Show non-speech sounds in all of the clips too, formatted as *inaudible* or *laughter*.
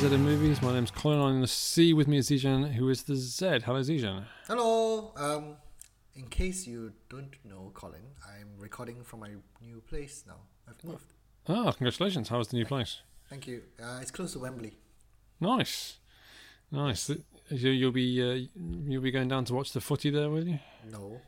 Z in Movies. My name's Colin. I'm in the C. With me is Zijan, who is the Z. Hello, Zijan. Hello. Um, in case you don't know, Colin, I'm recording from my new place now. I've moved. Ah, congratulations. How's the new place? Thank you. Uh, it's close to Wembley. Nice. Nice. You- You'll be uh, you'll be going down to watch the footy there, will you? No,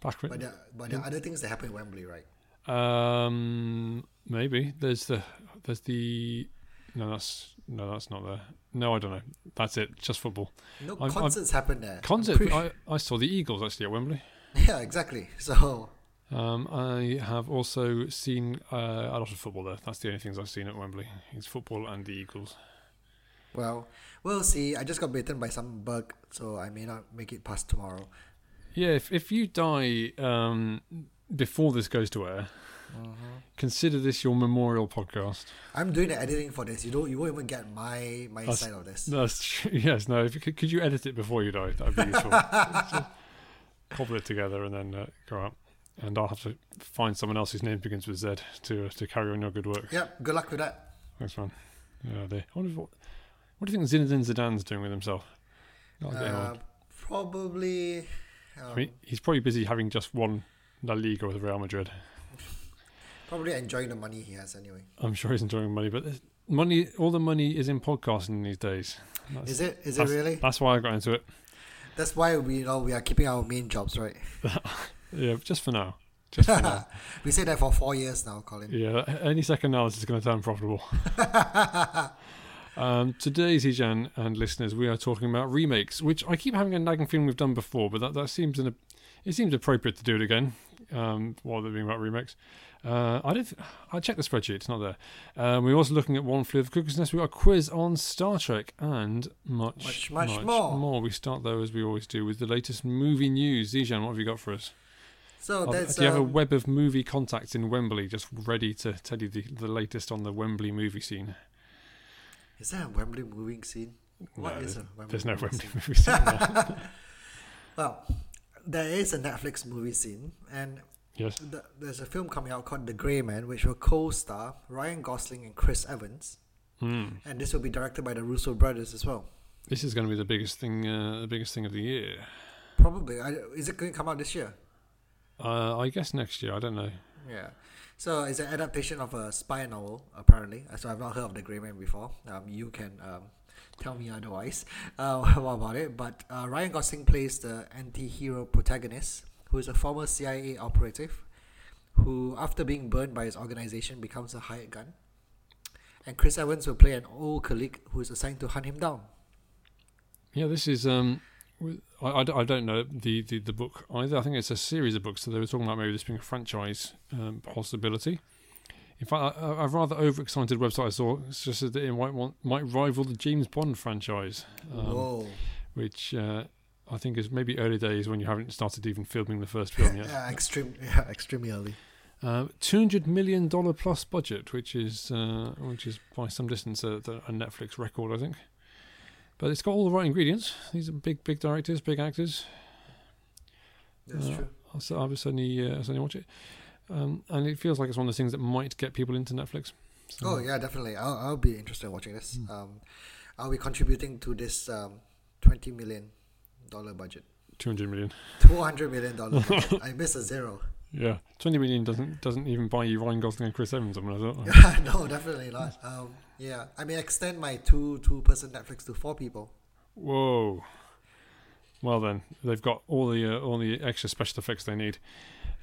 Back but there, but there are other things that happen in Wembley, right? Um, maybe there's the there's the no that's no that's not there. No, I don't know. That's it. Just football. No I've- concerts happen there. I'm Concert. pretty- I, I saw the Eagles actually at Wembley. *laughs* yeah, exactly. So Um, I have also seen uh, a lot of football there. That's the only things I've seen at Wembley. It's football and the Eagles. well, we'll see. I just got bitten by some bug, so I may not make it past tomorrow. Yeah, if if you die um, before this goes to air, consider this your memorial podcast. I'm doing the editing for this. You don't. You won't even get my my That's- side of this. That's true. *laughs* Yes, no. If you could, could you edit it before you die? That'd be useful. *laughs* Cobble it together and then uh, go out. And I'll have to find someone else whose name begins with Z to uh, to carry on your good work. Yep. Good luck with that. Thanks, man. Yeah, they. I wonder what. What do you think Zinedine Zidane's doing with himself? Uh, probably. Um, I mean, he's probably busy having just won La Liga with Real Madrid. Probably enjoying the money he has anyway. I'm sure he's enjoying money, but money, all the money is in podcasting these days. That's, Is it? Is it really? That's why I got into it. That's why we you know we are keeping our main jobs, right? *laughs* Yeah, just for now. Just for now. *laughs* we say that for four years now, Colin. Yeah, any second now this is going to turn profitable. *laughs* um, today, Zijan and listeners, we are talking about remakes, which I keep having a nagging feeling we've done before, but that, that seems an, it seems appropriate to do it again um, while they're being about remakes. Uh, I don't. I checked the spreadsheet; it's not there. Um, we're also looking at One Flew of the Cuckoo's Nest. We got a quiz on Star Trek and much, Much, much more. We start though, as we always do, with the latest movie news. Zijan, what have you got for us? So do you have a um, web of movie contacts in Wembley just ready to tell you the, the latest on the Wembley movie scene? is there a Wembley movie scene? What No, is a Wembley There's no Wembley movie scene. *laughs* Well, there is a Netflix movie scene, and yes. th- there's a film coming out called The Grey Man, which will co-star Ryan Gosling and Chris Evans, Hmm. and this will be directed by the Russo brothers as well. This is going to be the biggest thing. Uh, the biggest thing of the year. Probably. I, is it going to come out this year? Uh, I guess next year. I don't know. Yeah. So it's an adaptation of a spy novel, apparently. So I've not heard of the Grey Man before. Um, you can um, tell me otherwise uh, *laughs* about it. But uh, Ryan Gosling plays the anti-hero protagonist, who is a former CIA operative, who, after being burned by his organization, becomes a hired gun. And Chris Evans will play an old colleague who is assigned to hunt him down. Yeah, this is. Um, I, I, I don't know the, the, the book either. I think it's a series of books. So they were talking about maybe this being a franchise um, possibility. In fact, a, a rather overexcited website I saw suggested that it might want, might rival the James Bond franchise. Um, Whoa. which uh, I think is maybe early days when you haven't started even filming the first film yet. *laughs* yeah, extreme, yeah, extremely early. Uh, Two hundred million dollar plus budget, which is uh, which is by some distance a, a Netflix record, I think. But it's got all the right ingredients. These are big, big directors, big actors. That's Uh, true. I'll, s- I would certainly, uh, certainly watch it. Um, and it feels like it's one of those things that might get people into Netflix. So, Oh yeah, definitely. I'll I'll be interested in watching this. Hmm. Um, I'll be contributing to this um twenty million dollar budget. two hundred million. Two hundred million dollar. *laughs* I missed a zero. Yeah, twenty million doesn't doesn't even buy you Ryan Gosling and Chris Evans. I mean, I *laughs* no, definitely not. Um, yeah, I mean extend my two two person Netflix to four people. Whoa. Well then, they've got all the uh, all the extra special effects they need.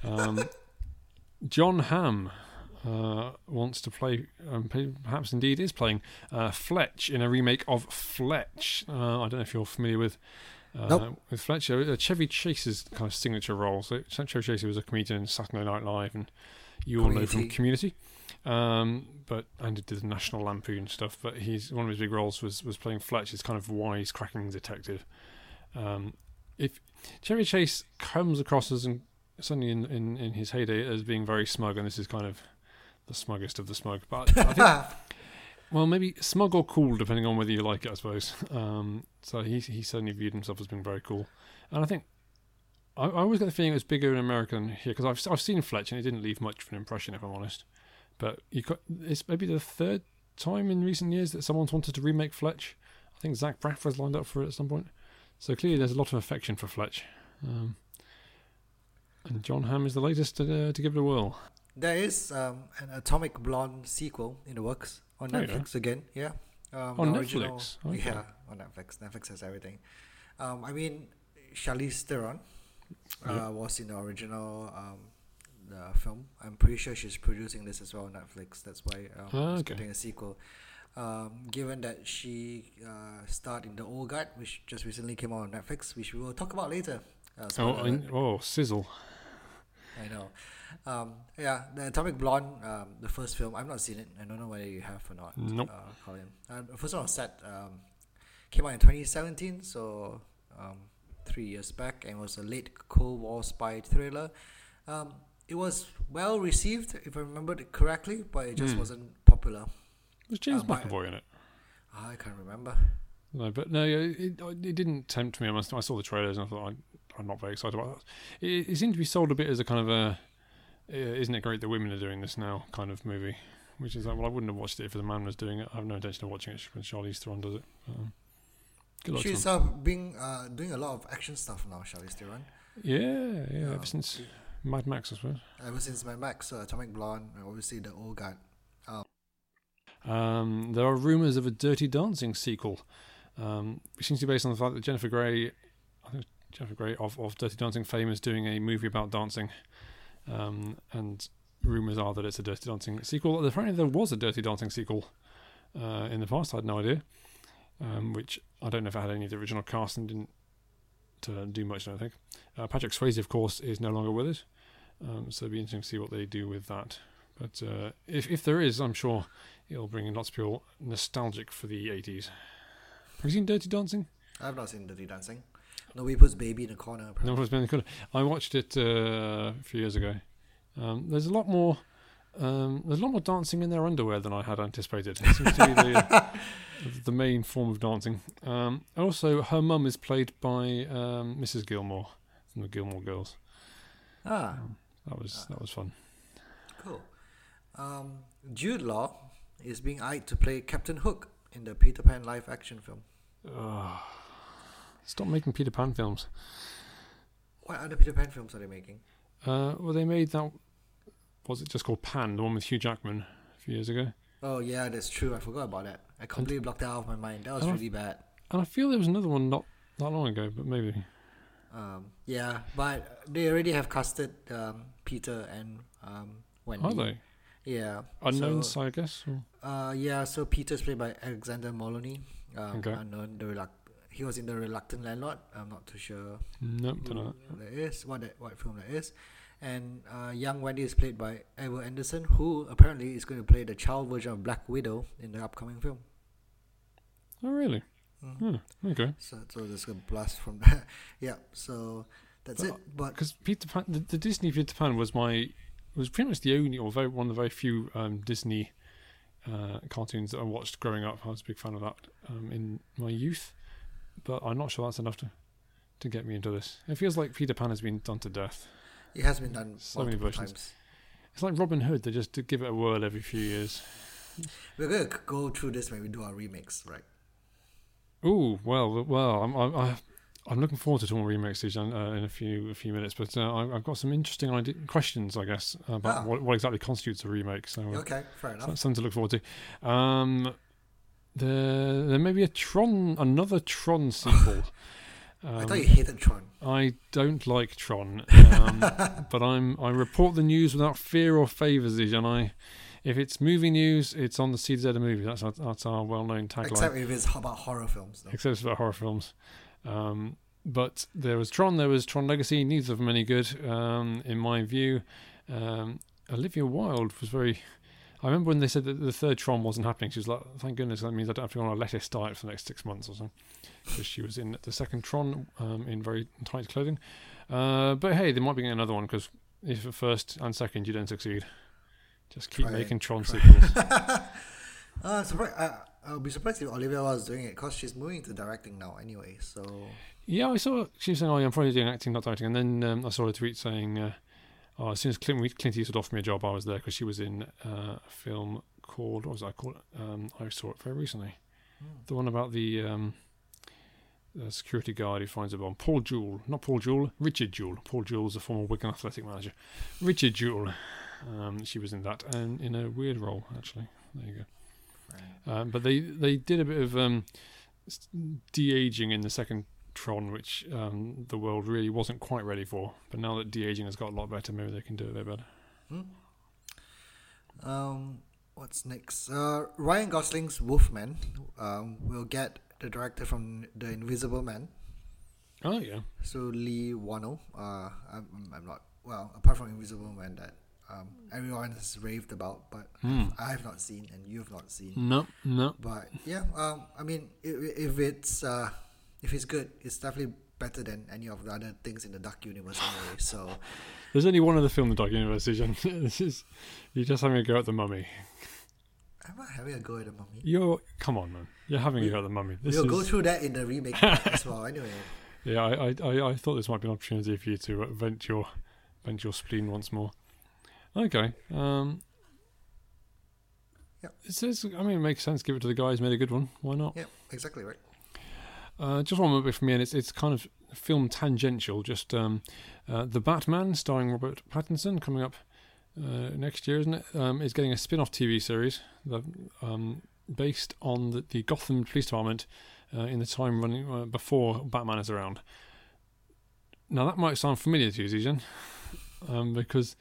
Um, *laughs* John Hamm uh, wants to play, um, perhaps indeed is playing uh, Fletch in a remake of Fletch. Uh, I don't know if you're familiar with uh, Nope. with Fletch. Uh, Chevy Chase's kind of signature role. So Chevy Chase was a comedian in Saturday Night Live, and you all know from Community. Community. Um, but and did the National Lampoon stuff. But he's one of his big roles was was playing Fletch, this kind of wise, cracking detective. Um, if Chevy Chase comes across as, in, certainly in, in, in his heyday, as being very smug, and this is kind of the smuggest of the smug. But I think, *laughs* well, maybe smug or cool, depending on whether you like it, I suppose. Um, so he he certainly viewed himself as being very cool, and I think I, I always got the feeling it was bigger in America than here because I've I've seen Fletch and it didn't leave much of an impression, if I'm honest. But you got it's maybe the third time in recent years that someone's wanted to remake Fletch. I think Zach Braff was lined up for it at some point. So clearly, there's a lot of affection for Fletch. Um, and John Hamm is the latest to, uh, to give it a whirl. There is um, an Atomic Blonde sequel in the works on yeah. Netflix again. Yeah. Um, On the original- Netflix? Okay. Yeah, on Netflix. Netflix has everything. Um, I mean, Charlize Theron uh, Yeah. was in the original um, the film. I'm pretty sure she's producing this as well on Netflix. That's why um, Ah, it's okay. getting a sequel. Um, given that she uh, starred in The Old Guard, which just recently came out on Netflix, which we will talk about later. Uh, Oh, oh, sizzle. I know. Um, yeah, the Atomic Blonde, um, the first film. I've not seen it. I don't know whether you have or not. Nope. Uh, Colin. Uh, the first one was set um, came out in 2017, so um, three years back, and was a late Cold War spy thriller. Um, it was well received, if I remember it correctly, but it just Hmm. wasn't popular. Was James my- McAvoy in it? I can't remember. No, but no, it, it, it didn't tempt me. I, must, I saw the trailers and I thought I, I'm not very excited about that. It, it seemed to be sold a bit as a kind of a, uh, isn't it great that women are doing this now kind of movie, which is like, well, I wouldn't have watched it if the man was doing it. I have no intention of watching it when Charlize Theron does it. Um, good luck She's uh, being uh, doing a lot of action stuff now, Charlize Theron. Yeah, yeah, Yeah. ever since Mad Max, I suppose. Ever since Mad Max, so Atomic Blonde, and obviously the old guard. Um, there are rumours of a Dirty Dancing sequel, um, which seems to be based on the fact that Jennifer Grey, I think Jennifer Grey of, of Dirty Dancing fame, is doing a movie about dancing. Um, and rumours are that it's a Dirty Dancing sequel. Apparently, there was a Dirty Dancing sequel uh, in the past. I had no idea. Um, which I don't know if it had any of the original cast and didn't to do much. I don't think. Uh, Patrick Swayze, of course, is no longer with us, um, so it'll be interesting to see what they do with that. But uh, if if there is, I'm sure it'll bring in lots of people nostalgic for the 80s. Have you seen Dirty Dancing? I've not seen Dirty Dancing. Nobody puts baby in a corner. No, apparently. it's been good. I watched it uh, a few years ago. Um, there's a lot more. Um, there's a lot more dancing in their underwear than I had anticipated. It seems to be the, *laughs* the main form of dancing. Um, also, her mum is played by um, Mrs. Gilmore from the Gilmore Girls. Ah, That was that was fun. cool. Um, Jude Law is being eyed to play Captain Hook in the Peter Pan live action film. Ugh. Stop making Peter Pan films. What other Peter Pan films are they making? Uh, well, they made that. Was it just called Pan, the one with Hugh Jackman a few years ago? Oh yeah, that's true. I forgot about that. I completely blocked that out of my mind. That was really bad. And I feel there was another one not that long ago, but maybe. Um, yeah, but they already have casted um, Peter and um, Wendy. Are they Yeah. unknowns? So, I guess. Or? uh, yeah. So Peter's played by Alexander Molony. Um, Okay. Unknown. The reluct- he was in the Reluctant Landlord. I'm not too sure Nope, who that is, what that what film that is. And uh, young Wendy is played by Ever Anderson, who apparently is going to play the child version of Black Widow in the upcoming film. Oh, really? Mm. Hmm. Okay. So, so there's a blast from that. *laughs* yeah. So that's But- it. But Because Peter Pan, the, the Disney Peter Pan was my was pretty much the only or very one of the very few um, Disney uh, cartoons that I watched growing up. I was a big fan of that um, in my youth, but I'm not sure that's enough to to get me into this. It feels like Peter Pan has been done to death. it has been done So many versions. times. It's like Robin Hood. They just give it a whirl every few years. We're gonna go through this when we do our remix, right? Oh well, well, I'm I'm, I'm looking forward to talking remakes these, uh, in a few a few minutes. But uh, I- I've got some interesting idea, questions, I guess, about Ah. what, what exactly constitutes a remake. So uh, Okay, fair so enough. that's something to look forward to. Um, there there may be a Tron, another Tron *laughs* sequel. Um, I thought you hated Tron. I don't like Tron, *laughs* um, but I'm I report the news without fear or favours, and I. If it's movie news, it's on the CZ of movie. That's our, that's our well-known tagline. Except if it's about horror films, though. except about horror films. Um, but there was Tron, there was Tron Legacy. Neither of them any good, um, in my view. Um, Olivia Wilde was very. I remember when they said that the third Tron wasn't happening. She was like, "Thank goodness that means I don't have to go on a lettuce diet for the next six months or something," Because she was in the second Tron um, in very tight clothing. Uh, but hey, they might be getting another one because if at first and second you don't succeed, just keep Try it. making Tron sequels. *laughs* Uh, surpri- I, I'll be surprised if Olivia was doing it because she's moving to directing now anyway. So Yeah, I saw she was saying, "Oh, yeah, I'm probably doing acting, not directing." And then um, I saw a tweet saying, uh, "Oh, as soon as Clint, Clint Eastwood offered me a job, I was there because she was in uh, a film called what was that called? Um, I saw it very recently. Hmm. The one about the um, the security guard who finds a bomb. Paul Jewell, not Paul Jewell, Richard Jewell. Paul Jewell's a former Wigan Athletic manager. Richard Jewell. Um, she was in that and in a weird role actually. There you go. Um, but they they did a bit of um, de-aging in the second Tron, which um, the world really wasn't quite ready for. But now that de-aging has got a lot better, maybe they can do it a bit better. Hmm. Um, what's next? Uh, Ryan Gosling's Wolfman um, will get the director from The Invisible Man. Oh yeah, So Leigh Whannell. Uh, I'm, I'm not well apart from Invisible Man that um, everyone has raved about, but Hmm. I have not seen and you have not seen. no, no. But yeah, um, I mean, if, if it's uh, if it's good, it's definitely better than any of the other things in the Dark Universe anyway. So *sighs* There's only one other film in the Dark Universe, *laughs* this is you're just having a go at the Mummy. I'm not having a go at the mummy. You're come on, man. You're having a go at the Mummy. This we'll is, go through that in the remake *laughs* as well. Anyway, Yeah, I, I, I, thought this might be an opportunity for you to uh, vent your vent your spleen once more. Okay. Um, Yep. It says, I mean, it makes sense. Give it to the guy who's made a good one. Why not? yeah, exactly right. Uh, just one more bit from me, and it's it's kind of film tangential. Just um, uh, the Batman, starring Robert Pattinson, coming up uh, next year, isn't it? Um, is getting a spin-off TV series that, um, based on the, the Gotham Police Department uh, in the time running uh, before Batman is around. Now that might sound familiar to you, Zijan, *laughs* um, because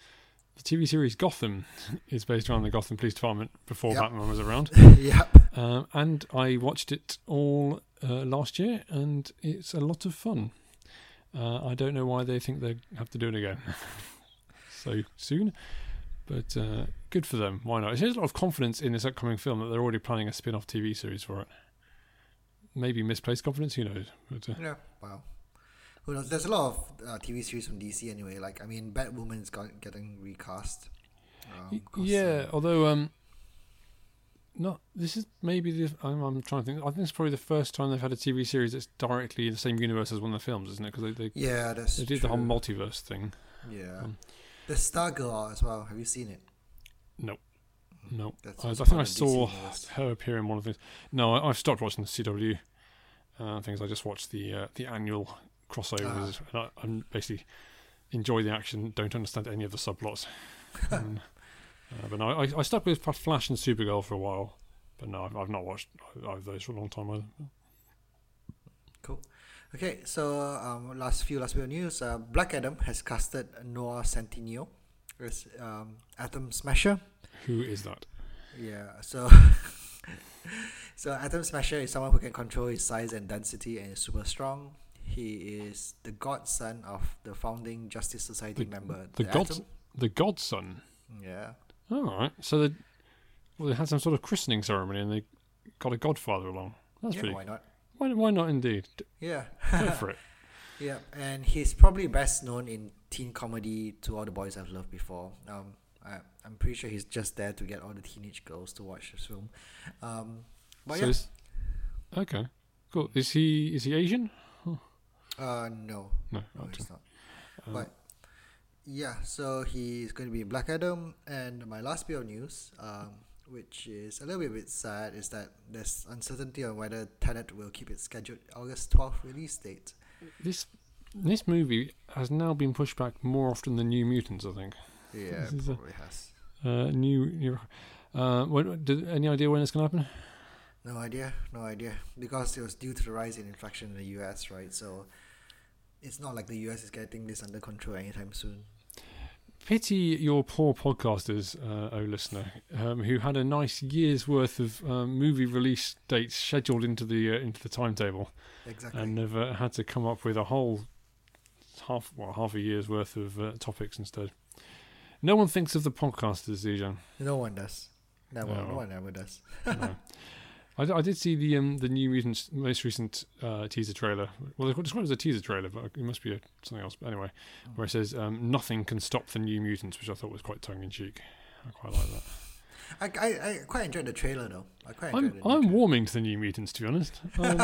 the TV series Gotham *laughs* is based around the Gotham Police Department before Yep. Batman was around. *laughs* yep. Um, and I watched it all uh, last year, and it's a lot of fun. Uh, I don't know why they think they have to do it again *laughs* so soon, but uh, good for them. Why not? It shows a lot of confidence in this upcoming film that they're already planning a spin-off TV series for it. Maybe misplaced confidence, who knows? But uh, Yeah. Wow. Who knows? There's a lot of uh, TV series from DC anyway. Like I mean, Batwoman's got getting recast. Um, yeah, uh, although um, not this is maybe the I'm, I'm trying to think. I think it's probably the first time they've had a TV series that's directly in the same universe as one of the films, isn't it? Because they, they yeah, that's They did the whole multiverse thing. Yeah. um, the Stargirl as well. Have you seen it? No, That's I, I think I part of DC saw her appear in one of the. No, I, I've stopped watching the CW uh, things. I just watched the uh, the annual crossovers, and I, I'm basically enjoy the action. Don't understand any of the subplots. *laughs* Um, uh, but no, I, I stuck with Flash and Supergirl for a while. But no, I've, I've not watched either of those for a long time either. Cool. Okay, so um, last few last bit of news. Uh, Black Adam has casted Noah Centineo as um, Atom Smasher. Who is that? Yeah, so *laughs* so Atom Smasher is someone who can control his size and density and is super strong. He is the godson of the founding Justice Society The- member. The, gods, Atom. the godson. Yeah. All right. So they, well, they had some sort of christening ceremony, and they got a godfather along. That's yeah, pretty. why not? Why, why not? Indeed, Yeah. go *laughs* for it. Yeah, and he's probably best known in teen comedy To All the Boys I've Loved Before. Um, I, I'm pretty sure he's just there to get all the teenage girls to watch this film. Um, but So yeah, is- okay, cool. Is he is he Asian? Uh, no, No. no, okay. he's not. Um, But yeah, so he's going to be Black Adam. And my last bit of news, um, which is a little bit, bit sad, is that there's uncertainty on whether Tenet will keep its scheduled August 12th release date. this this movie has now been pushed back more often than New Mutants. I think. Yeah, This is a- probably has. Uh, new new. Uh, when, did, any idea when it's going to happen? No idea, no idea. Because it was due to the rise in infection in the US, right? So it's not like the US is getting this under control anytime soon. Pity your poor podcasters, uh, oh listener, um, who had a nice year's worth of um, movie release dates scheduled into the uh, into the timetable, Exactly. and have uh, had to come up with a whole half well half a year's worth of uh, topics instead. No one thinks of the podcasters, Zijan. no one does. Never, No. no one ever does. no. *laughs* I, I did see the um, the New Mutants most recent uh, teaser trailer. Well, they described as a teaser trailer, but it must be a, something else. But anyway, where it says um, nothing can stop the New Mutants, which I thought was quite tongue in cheek. I quite like that. I, I, I quite enjoyed the trailer though. I quite I'm enjoyed I'm trailer. warming to the New Mutants, to be honest. *laughs* Um,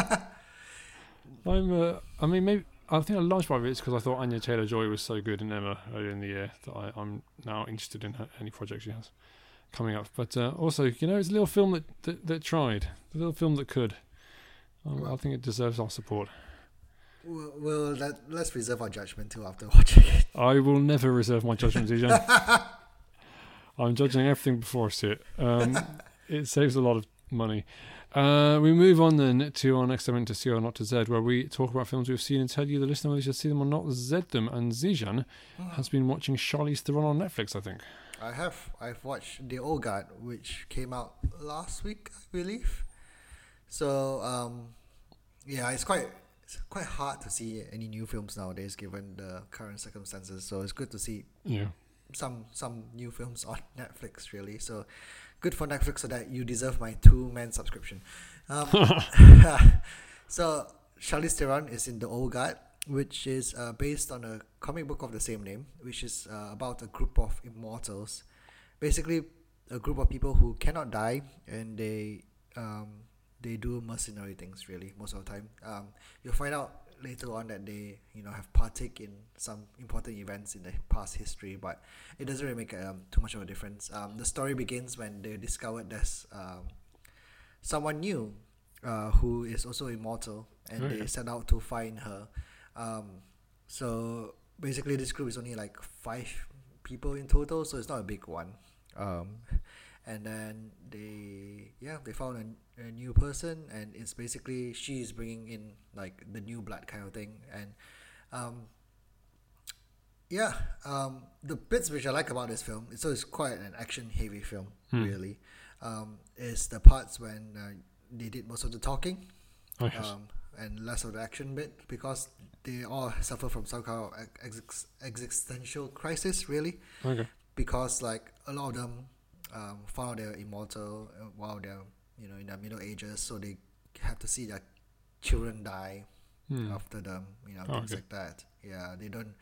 I'm. Uh, I mean, maybe I think a large part of it is because I thought Anya Taylor Joy was so good in Emma earlier in the year that I, I'm now interested in her, any project she has coming up. But uh, also, you know, it's a little film that, that, that tried, a little film that could. Um, I think it deserves our support. We'll, we'll let, let's reserve our judgment till after *laughs* watching it. I will never reserve my judgment, Zijan. *laughs* I'm judging everything before I see it. Um, *laughs* it saves a lot of money. Uh, we move on then to our next segment to C or not to Z, where we talk about films we've seen and tell you, the listener, whether you should see them or not, Z them. And Zijan has been watching Charlize Theron on Netflix, I think. I have. I've watched The Old Guard, which came out last week, I believe. So, um, yeah, it's quite it's quite hard to see any new films nowadays given the current circumstances. So it's good to see Yeah. some some new films on *laughs* Netflix really. So good for Netflix so that you deserve my two man subscription. Um, *laughs* *laughs* so Charlize Theron is in the Old Guard, which is uh, based on a comic book of the same name, which is uh, about a group of immortals, basically a group of people who cannot die and they um, they do mercenary things really most of the time. Um, you'll find out later on that they you know have partake in some important events in the past history, but it doesn't really make um, too much of a difference. Um, the story begins when they discovered there's um, someone new uh, who is also immortal, and Okay. they set out to find her. Um, so basically, this group is only like five people in total, so it's not a big one. Um, *laughs* and then they yeah they found a, a new person, and it's basically she is bringing in like the new blood kind of thing, and um, yeah, um, the bits which I like about this film, so it's quite an action-heavy film, really. Um, is the parts when uh, they did most of the talking, Oh, yes. um, and less of the action bit because they all suffer from some kind of ex- existential crisis, really. okay. Because like a lot of them um, found out they're immortal uh, while they're you know in their middle ages, so they have to see their children die Hmm. after them, you know, Oh, things okay. like that. Yeah, they don't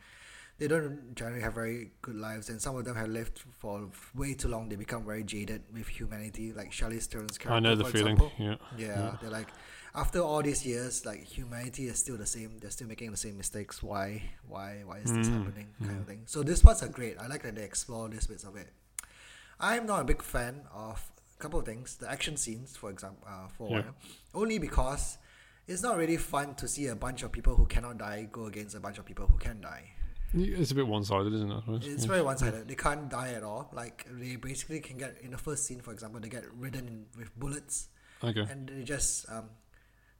they don't generally have very good lives, and some of them have lived for way too long. They become very jaded with humanity, like Charlize Theron's character. I know the feeling. Yeah. Yeah, Yeah. they're like after all these years, like humanity is still the same. They're still making the same mistakes. Why? Why? Why is this Mm, happening? Kind of thing. So these parts are great. I like that they explore these bits of it. I'm not a big fan of a couple of things. The action scenes, for example, uh, for Yeah. only because it's not really fun to see a bunch of people who cannot die go against a bunch of people who can die. It's a bit one-sided, isn't it? It's Yeah. very one-sided. They can't die at all. Like they basically can get in the first scene, for example, they get ridden in, with bullets Okay. and they just um,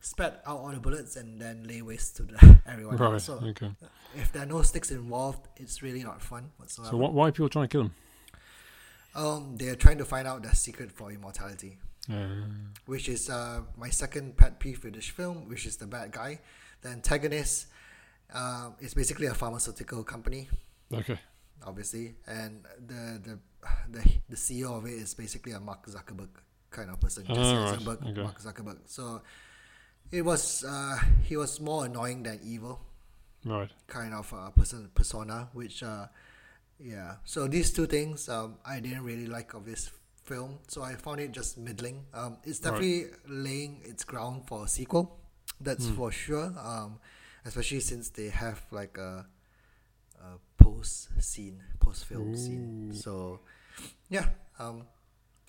spat out all the bullets and then lay waste to the, *laughs* everyone Right. So Okay. if there are no sticks involved, it's really not fun whatsoever. So wh- why are people trying to kill him? Um, they're trying to find out the secret for immortality, Uh, which is uh, my second pet peeve with this film, which is the bad guy. The antagonist uh, is basically a pharmaceutical company, okay. obviously, and the the the the CEO of it is basically a Mark Zuckerberg kind of person, Jesse Ah, right. Eisenberg, Okay. Mark Zuckerberg. So it was uh, he was more annoying than evil. Right. kind of uh, person persona which uh yeah so these two things um i didn't really like of this film so i found it just middling um it's Right. definitely laying its ground for a sequel that's Hmm. for sure um especially since they have like a, a post scene post film scene so yeah um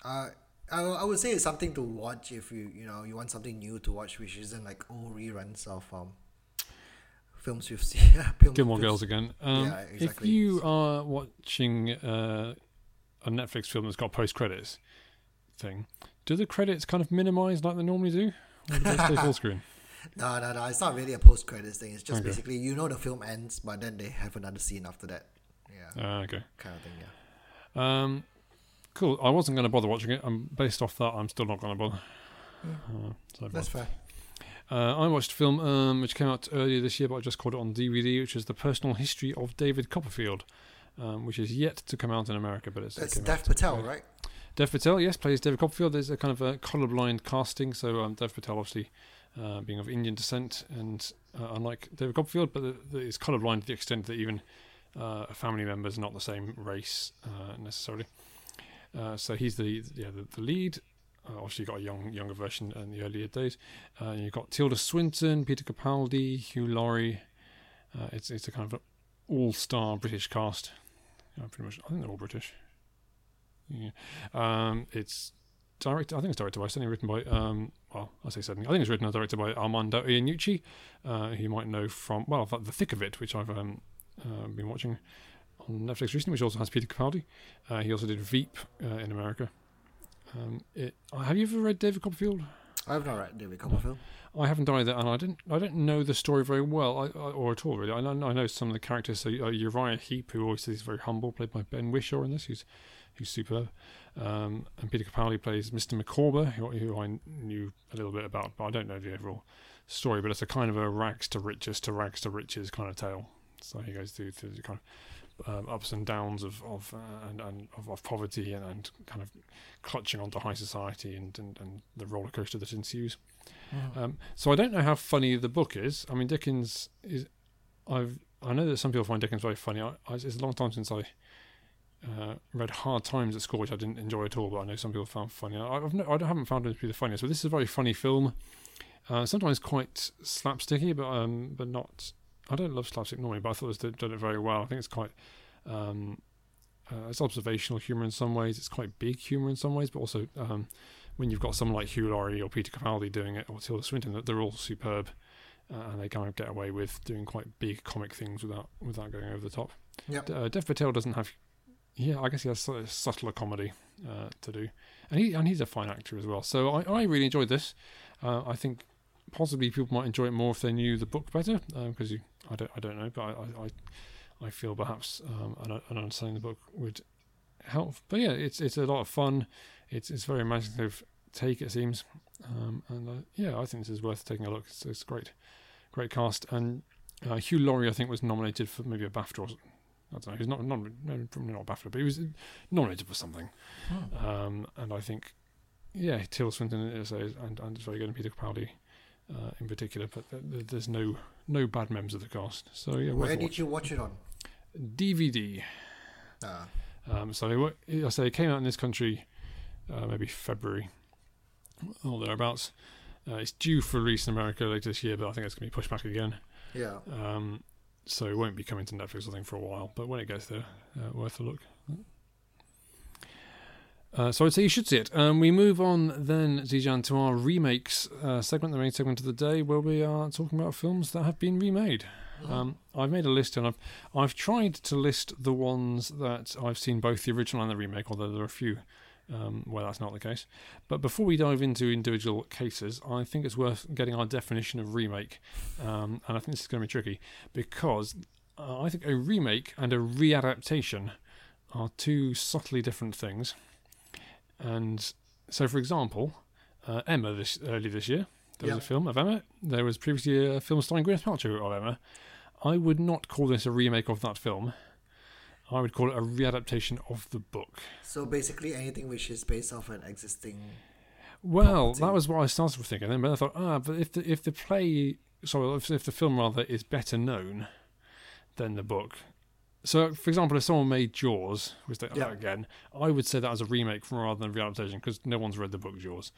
uh I, I would say it's something to watch if you you know you want something new to watch which isn't like old reruns of um films you've *laughs* seen film, Gilmore films- Girls again. Um, Yeah, If you are watching uh, a Netflix film that's got post credits thing, do the credits kind of minimize like they normally do? Or do they stay full *laughs* screen? No, no, no. It's not really a post credits thing. It's just Okay. basically you know the film ends, but then they have another scene after that. Yeah, Uh, okay. kind of thing. Yeah. Um, cool. I wasn't going to bother watching it. I'm based off that. I'm still not going to bother. Uh, so That's fair. Uh, I watched a film um, which came out earlier this year, but I just caught it on DVD, which is the personal history of David Copperfield, um, which is yet to come out in America, but it's That's Dev. Patel, Yeah. right? Dev Patel, yes, plays David Copperfield. There's a kind of a colourblind casting, so um, Dev Patel obviously uh, being of Indian descent, and uh, unlike David Copperfield, but the, the, is colourblind to the extent that even uh, a family member is not the same race uh, necessarily. Uh, so he's the yeah the, the lead. Uh, obviously, you've got a young younger version in the earlier days. Uh, you've got Tilda Swinton, Peter Capaldi, Hugh Laurie. Uh, it's it's a kind of all-star British cast. Pretty much, I think they're all British. Yeah. Um, it's directed. I think it's directed by certainly written by. Um, well, I say certainly. I think it's written and directed by Armando Iannucci. Uh, who you might know from well, The Thick of It, which I've um, uh, been watching on Netflix recently, which also has Peter Capaldi. Uh, he also did Veep uh, in America. Um, it, have you ever read David Copperfield? I have not read David Copperfield. I haven't either, and I didn't. I don't know the story very well, I, I, or at all really. I know, I know some of the characters. So uh, Uriah Heep, who always is very humble, played by Ben Whishaw in this, who's who's superb. Um, and Peter Capaldi plays Mr. Micawber, who, who, I knew a little bit about, but I don't know the overall story. But it's a kind of a rags to riches to rags to riches kind of tale. So he goes through, through the kind of um, ups and downs of of uh, and, and of, of, poverty and, and kind of clutching onto high society and, and, and the roller coaster that ensues. Mm. Um, so I don't know how funny the book is. I mean, Dickens is. I've I know that some people find Dickens very funny. I, I, it's a long time since I uh, read Hard Times at school, which I didn't enjoy at all. But I know some people found funny. I, I've no, I haven't found it to be the funniest. But this is a very funny film. Uh, sometimes quite slapsticky, but um, but not. I don't love slapstick normally, but I thought it done it very well. I think it's quite. Um, uh, it's observational humor in some ways. It's quite big humor in some ways, but also um, when you've got someone like Hugh Laurie or Peter Capaldi doing it, or Tilda Swinton, they're all superb, uh, and they kind of get away with doing quite big comic things without without going over the top. Yeah, uh, Dev Patel doesn't have. Yeah, I guess he has a subtler comedy uh, to do, and he and he's a fine actor as well. So I, I really enjoyed this. Uh, I think possibly people might enjoy it more if they knew the book better, because um, I don't I don't know, but I I, I feel perhaps um, an, an understanding the book would help. But yeah, it's it's a lot of fun. It's it's very imaginative take it seems, um, and uh, yeah, I think this is worth taking a look. It's, it's great, great cast, and uh, Hugh Laurie I think was nominated for maybe a BAFTA. Or, I don't know. He's not, not no, probably not BAFTA, but he was nominated for something. Oh. Um, and I think, yeah, Tilda Swinton is, and and it's very good, and Peter Capaldi. Uh, in particular, but there's no no bad members of the cast. So yeah, where did you watch it on? DVD. Ah. Um, so I say it came out in this country uh, maybe February or thereabouts. Uh, it's due for release in America later this year, but I think it's going to be pushed back again. Yeah. Um, so it won't be coming to Netflix, I think, for a while. But when it gets there, uh, worth a look. Uh, so I'd say you should see it. Um, we move on then, Zijan, to our remakes uh, segment, the main segment of the day, where we are talking about films that have been remade. *gasps* Um, I've made a list, and I've I've tried to list the ones that I've seen both the original and the remake, although there are a few um, where that's not the case. But before we dive into individual cases, I think it's worth getting our definition of remake. Um, and I think this is going to be tricky because uh, I think a remake and a readaptation are two subtly different things. And so, for example, uh, Emma this early this year, there was a film of Emma. There was previously a film starring Gwyneth Paltrow of Emma. I would not call this a remake of that film. I would call it a readaptation of the book. So basically, anything which is based off an existing. Well, property. that was what I started with thinking. Then, but I thought, ah, but if the if the play, sorry, if, if the film rather is better known than the book. So, for example, if someone made Jaws, which they, again, I would say that as a remake rather than a readaptation because no one's read the book Jaws,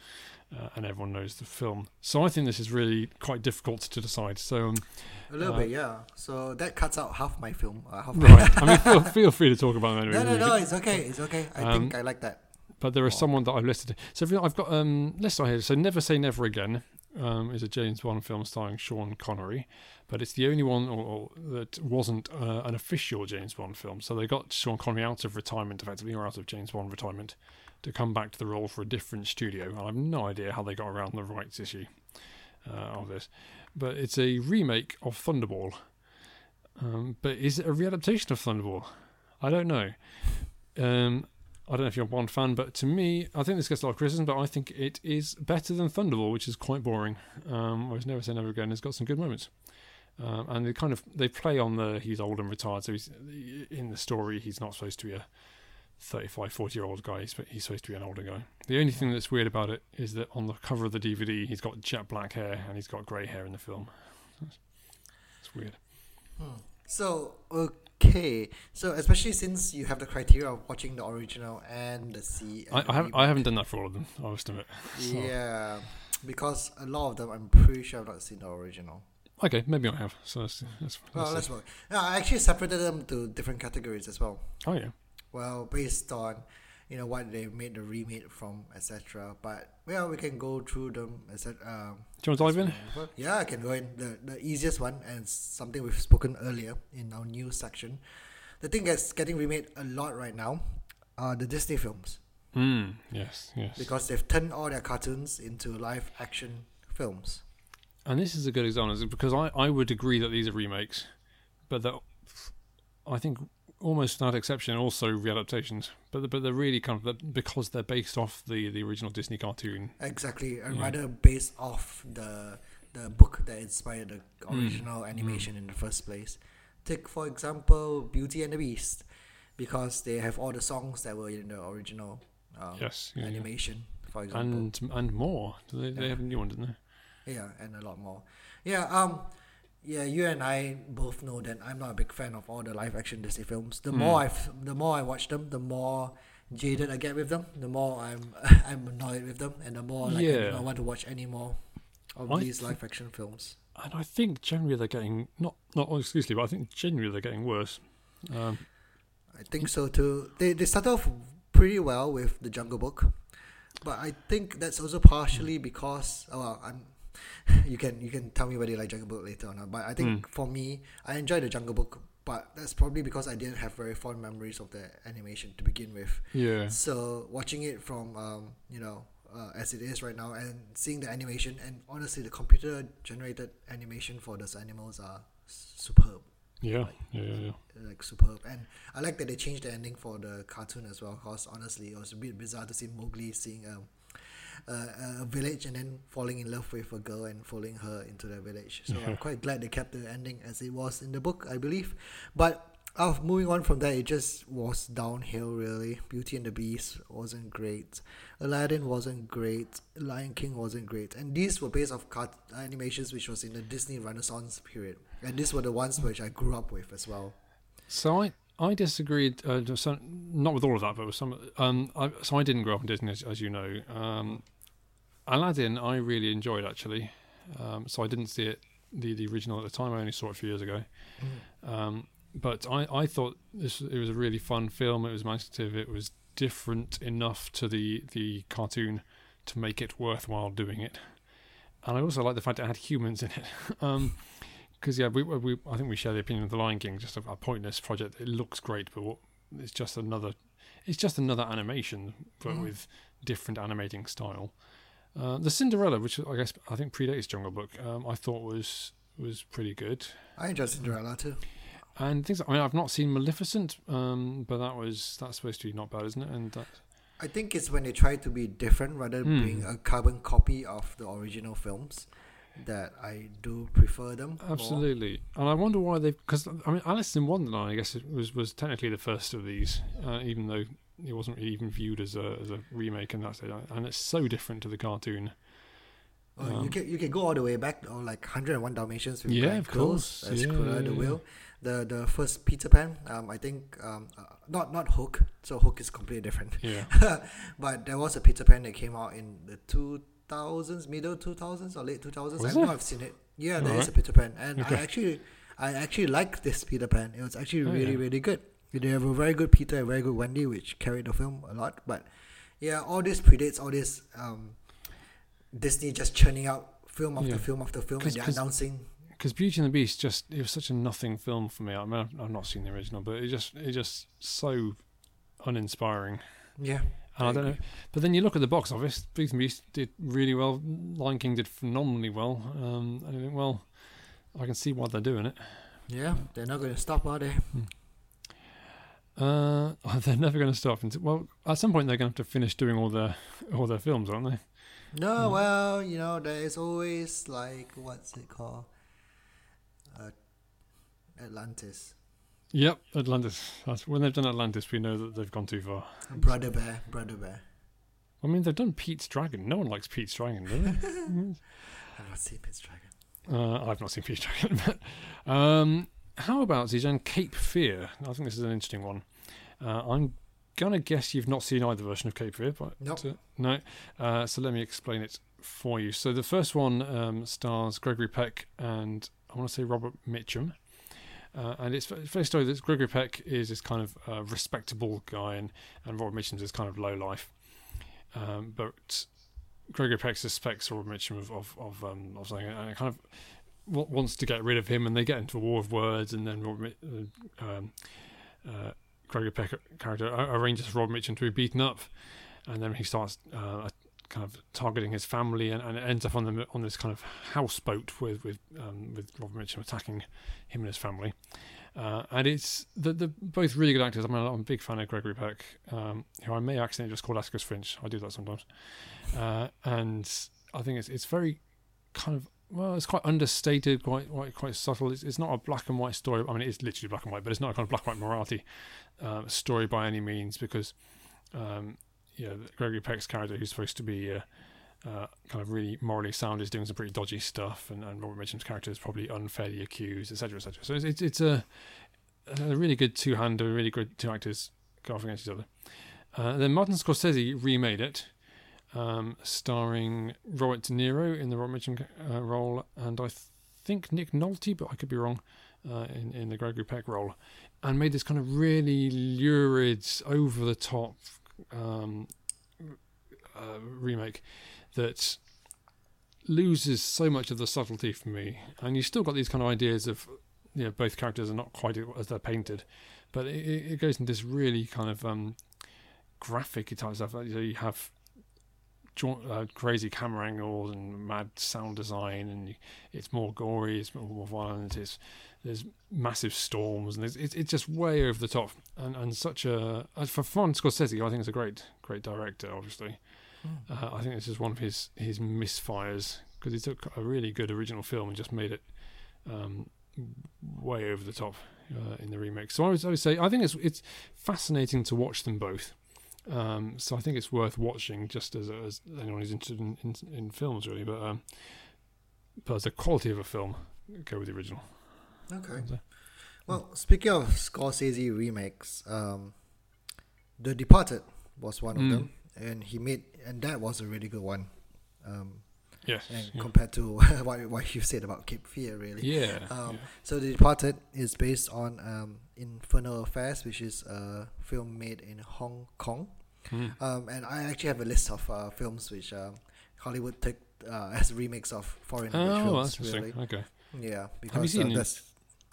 uh, and everyone knows the film. So I think this is really quite difficult to decide. So um, a little uh, bit, yeah. So that cuts out half my film. Uh, half *laughs* right. I mean, *laughs* feel, feel free to talk about them anyway. No, no, no. It's okay. It's okay. I um, think I like that. But there is oh. someone that I've listed. So I've got um list right here. So Never Say Never Again um, is a James Bond film starring Sean Connery, but it's the only one or, or that wasn't uh, an official James Bond film. So they got Sean Connery out of retirement, effectively, or out of James Bond retirement, to come back to the role for a different studio. And I have no idea how they got around the rights issue uh, of this but it's a remake of Thunderball. Um, but is it a readaptation of Thunderball? I don't know. Um, I don't know if you're a Bond fan, but to me, I think this gets a lot of criticism, but I think it is better than Thunderball, which is quite boring. Um, whereas Never Say Never Again has got some good moments. Um, and they kind of they play on the he's old and retired, so he's in the story he's not supposed to be a 35, 40 year old guy. He's, he's supposed to be an older guy. The only thing that's weird about it is that on the cover of the DVD, he's got jet black hair and he's got grey hair in the film. It's weird. Hmm. So, okay. So, especially since you have the criteria of watching the original and the C. I, I, haven't. I haven't done that for all of them, I must admit. So. Yeah. Because a lot of them, I'm pretty sure I've not seen the original. Okay, maybe I have. So let's, let's, let's well, let's No, I actually separated them to different categories as well. Oh yeah. Well, based on you know what they made the remake from, etc. But well, we can go through them, etc. Do you want to dive in? yeah, I can go in the the easiest one and something we've spoken earlier in our news section. The thing that's getting remade a lot right now are the Disney films Mm, yes, yes. because they've turned all their cartoons into live action films. And this is a good example because I, I would agree that these are remakes, but that I think almost without exception also readaptations. But but they're really kind of because they're based off the, the original Disney cartoon. Exactly, and Yeah. rather based off the the book that inspired the Mm. original animation in the first place. Take for example Beauty and the Beast, because they have all the songs that were in the original um, Yes, yeah, yeah. animation. For example, and and more. They, they have a new one, didn't they? yeah, and a lot more. Yeah, um, yeah, you and I both know that I'm not a big fan of all the live action Disney films. The Mm. more I, the more I watch them, the more jaded I get with them. The more I'm, *laughs* I'm annoyed with them, and the more like I don't want to watch any more of I these th- live action films. And I think generally they're getting not not exclusively, but I think generally they're getting worse. Um, I think so too. They they start off pretty well with the Jungle Book, but I think that's also partially because oh, well, I'm. *laughs* You can you can tell me whether you like Jungle Book later or not. But I think for me, I enjoyed the Jungle Book, but that's probably because I didn't have very fond memories of the animation to begin with. yeah, So watching it from um, you know uh, as it is right now and seeing the animation and honestly the computer generated animation for those animals are superb yeah, yeah, yeah, yeah. like superb and i like that they changed the ending for the cartoon as well because honestly it was a bit bizarre to see mowgli seeing um, uh, a village and then falling in love with a girl and following her into the village. So i'm quite glad they kept the ending as it was in the book i believe. But uh, moving on from that it just was downhill really. Beauty and the beast wasn't great. Aladdin wasn't great. Lion king wasn't great. And these were based off cart- animations which was in the disney renaissance period. And these were the ones which i grew up with as well. So I I disagreed, uh, some, not with all of that, but with some. Um, I, so I didn't grow up in Disney, as, as you know. Um, Aladdin, I really enjoyed actually. Um, so I didn't see it the the original at the time. I only saw it a few years ago. Um, but I, I thought this it was a really fun film. It was imaginative. It was different enough to the the cartoon to make it worthwhile doing it. And I also like the fact it had humans in it. *laughs* um, because yeah, we, we I think we share the opinion of the Lion King, just a, a pointless project. It looks great, but what, it's just another, it's just another animation, but Mm. with different animating style. Uh, the Cinderella, which I guess I think predates Jungle Book, um, I thought was was pretty good. I enjoyed Cinderella too. And things. I mean, I've not seen Maleficent, um, but that was that's supposed to be not bad, isn't it? And that, I think it's when they try to be different rather than Hmm. being a carbon copy of the original films that I do prefer them. more. Absolutely, and I wonder why they because I mean Alice in Wonderland I guess it was was technically the first of these, uh, even though it wasn't really even viewed as a as a remake and that's it, and it's so different to the cartoon. Oh, you Um, can you can go all the way back or like 101 Dalmatians with Yeah, Brian of Coles course. as Yeah, Cruella yeah, de. Vil. The the first Peter Pan, um, I think um, uh, not not Hook. So Hook is completely different. Yeah, *laughs* but there was a Peter Pan that came out in the 2000s, middle 2000s or late 2000s. Was I know I've seen it. Yeah, there is Alright. a Peter Pan, and Okay. I actually, I actually liked this Peter Pan. It was actually Oh, really, yeah. really good. They have a very good Peter, and very good Wendy, which carried the film a lot. But yeah, all this predates all this um, Disney just churning out film after Yeah. film after film, and they're 'cause- announcing. because Beauty and the Beast just it was such a nothing film for me. I mean, I've, I've not seen the original, but it just it just so uninspiring. Yeah, And I don't know, but then you look at the box office. Beauty and the Beast did really well. Lion King did phenomenally well. Um, and I think, well, I can see why they're doing it. Yeah, they're not going to stop, are they? Uh, *laughs* they're never going to stop. Until, well, at some point they're going to have to finish doing all their all their films, aren't they? No, Mm. well, you know, there is always like what's it called? Uh, Atlantis, Yep, Atlantis. That's, when they've done Atlantis, we know that they've gone too far. Brother Bear, Brother Bear. I mean, they've done Pete's Dragon. No one likes Pete's Dragon, do they? *laughs* I've not seen Pete's Dragon. uh, I've not seen Pete's Dragon. *laughs* But, um, how about Zijan Cape Fear? I think this is an interesting one. Uh, I'm gonna guess you've not seen either version of Cape Fear, but Nope. uh, no. Uh, so let me explain it for you. So the first one um, stars Gregory Peck and I want to say Robert Mitchum. Uh, and it's a story that Gregory Peck is this kind of uh, respectable guy, and, and Robert Mitchum's is kind of low life. Um, but Gregory Peck suspects Robert Mitchum of of of, um, of something, and it kind of wants to get rid of him, and they get into a war of words, and then Robert, uh, um, uh, Gregory Peck character arranges Robert Mitchum to be beaten up, and then he starts uh, kind of targeting his family, and, and ends up on the on this kind of houseboat with with um, with Robert Mitchum attacking him and his family. Uh, and it's the, the both really good actors. I mean, I'm a big fan of Gregory Peck, um, who I may accidentally just call Atticus Finch. I do that sometimes, uh, and I think it's it's very kind of well, it's quite understated, quite quite quite subtle. It's, it's not a black and white story. I mean, it is literally black and white, but it's not a kind of black and white Marathi uh, story by any means because um, Gregory Peck's character, who's supposed to be uh, uh, kind of really morally sound, is doing some pretty dodgy stuff, and, and Robert Mitchum's character is probably unfairly accused, etc., etc. So it's it's, it's a, a really good two-hander, really good two actors go off against each other. Uh, then Martin Scorsese remade it, um, starring Robert De Niro in the Robert Mitchum uh, role, and I th- think Nick Nolte, but I could be wrong, uh, in in the Gregory Peck role, and made this kind of really lurid, over-the-top um, uh, remake that loses so much of the subtlety for me. And you still got these kind of ideas of, you know, both characters are not quite as they're painted, but it, it goes into this really kind of um, graphic type stuff. Like, you, have uh, crazy camera angles and mad sound design, and it's more gory, it's more violent. It's there's massive storms, and it's it's, it's just way over the top. And and such a for Fon Scorsese, I think it's a great great director, obviously. Uh, I think this is one of his his misfires because he took a really good original film and just made it um, way over the top uh, in the remake. So I would, I would say I think it's it's fascinating to watch them both. Um, so I think it's worth watching just as, as anyone who's interested in, in, in films really. But um, but as the quality of a film, go with the original. Okay. So- Well, speaking of Scorsese remakes, um, The Departed was one of Mm. them, and he made, and that was a really good one. Um, Yes. and yeah. compared to *laughs* what, what you said about Cape Fear, really. Yeah. Um, yeah. So The Departed is based on um, Infernal Affairs, which is a film made in Hong Kong. Mm. Um, and I actually have a list of uh, films which um, Hollywood took uh, as remakes of foreign Oh, films. Really, Okay. yeah, because seen uh, that's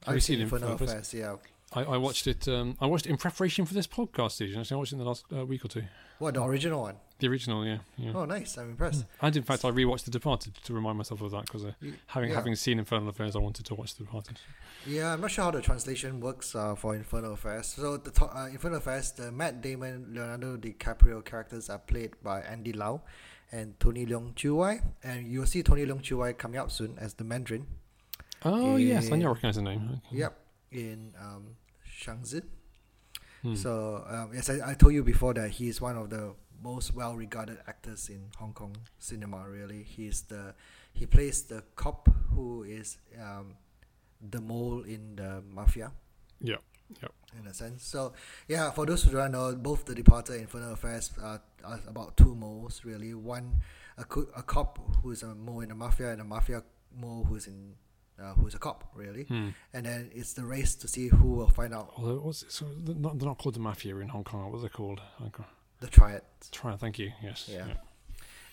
Have you I've seen seen Infernal Infernal Affairs. Yeah. I, I watched it. Um, I watched it in preparation for this podcast season. Actually, I watched it in the last uh, week or two. What the original one? The original, yeah. yeah. Oh, nice! I'm impressed. And in fact, I rewatched The Departed to remind myself of that because uh, having yeah. having seen Infernal Affairs, I wanted to watch The Departed. Yeah, I'm not sure how the translation works uh, for Infernal Affairs. So the to- uh, Infernal Affairs, the Matt Damon, Leonardo DiCaprio characters are played by Andy Lau and Tony Leung Chiu Wai, and you'll see Tony Leung Chiu Wai coming up soon as the Mandarin. Oh yes, I Yeah. knew I recognised the name. Okay. Yep, in um, Shang-Chi. Hmm. So um, yes, I, I told you before that he is one of the most well-regarded actors in Hong Kong cinema. Really, he's the he plays the cop who is um, the mole in the mafia. Yeah, yep. In a sense, so yeah, for those who don't know, both The Departed and Infernal Affairs are, are about two moles. Really, one a, co- a cop who's a mole in the mafia, and a mafia mole who's in uh, who's a cop. Really, Hmm. and then it's the race to see who will find out Although, what's it, so they're not, they're not called the mafia in Hong Kong. What are they called? The triad. Try. It, thank you. Yes. Yeah.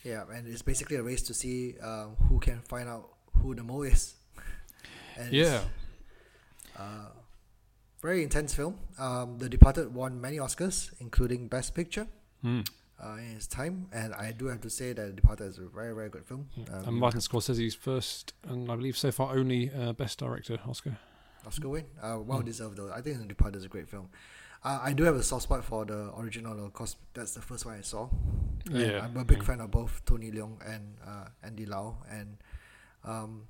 Yeah, and it's basically a race to see um, who can find out who the mole is. *laughs* and Yeah. uh, very intense film. Um, the Departed won many Oscars, including Best Picture Hmm. uh, in its time, and I do have to say that The Departed is a very, very good film. Um, and Martin Scorsese's first and I believe so far only uh, Best Director Oscar. Oscar win. Uh, well Mm. deserved though. I think The Departed is a great film. Uh, I do have a soft spot for the original, of course. That's the first one I saw. Yeah, I'm a big fan of both Tony Leung and uh, Andy Lau, and um,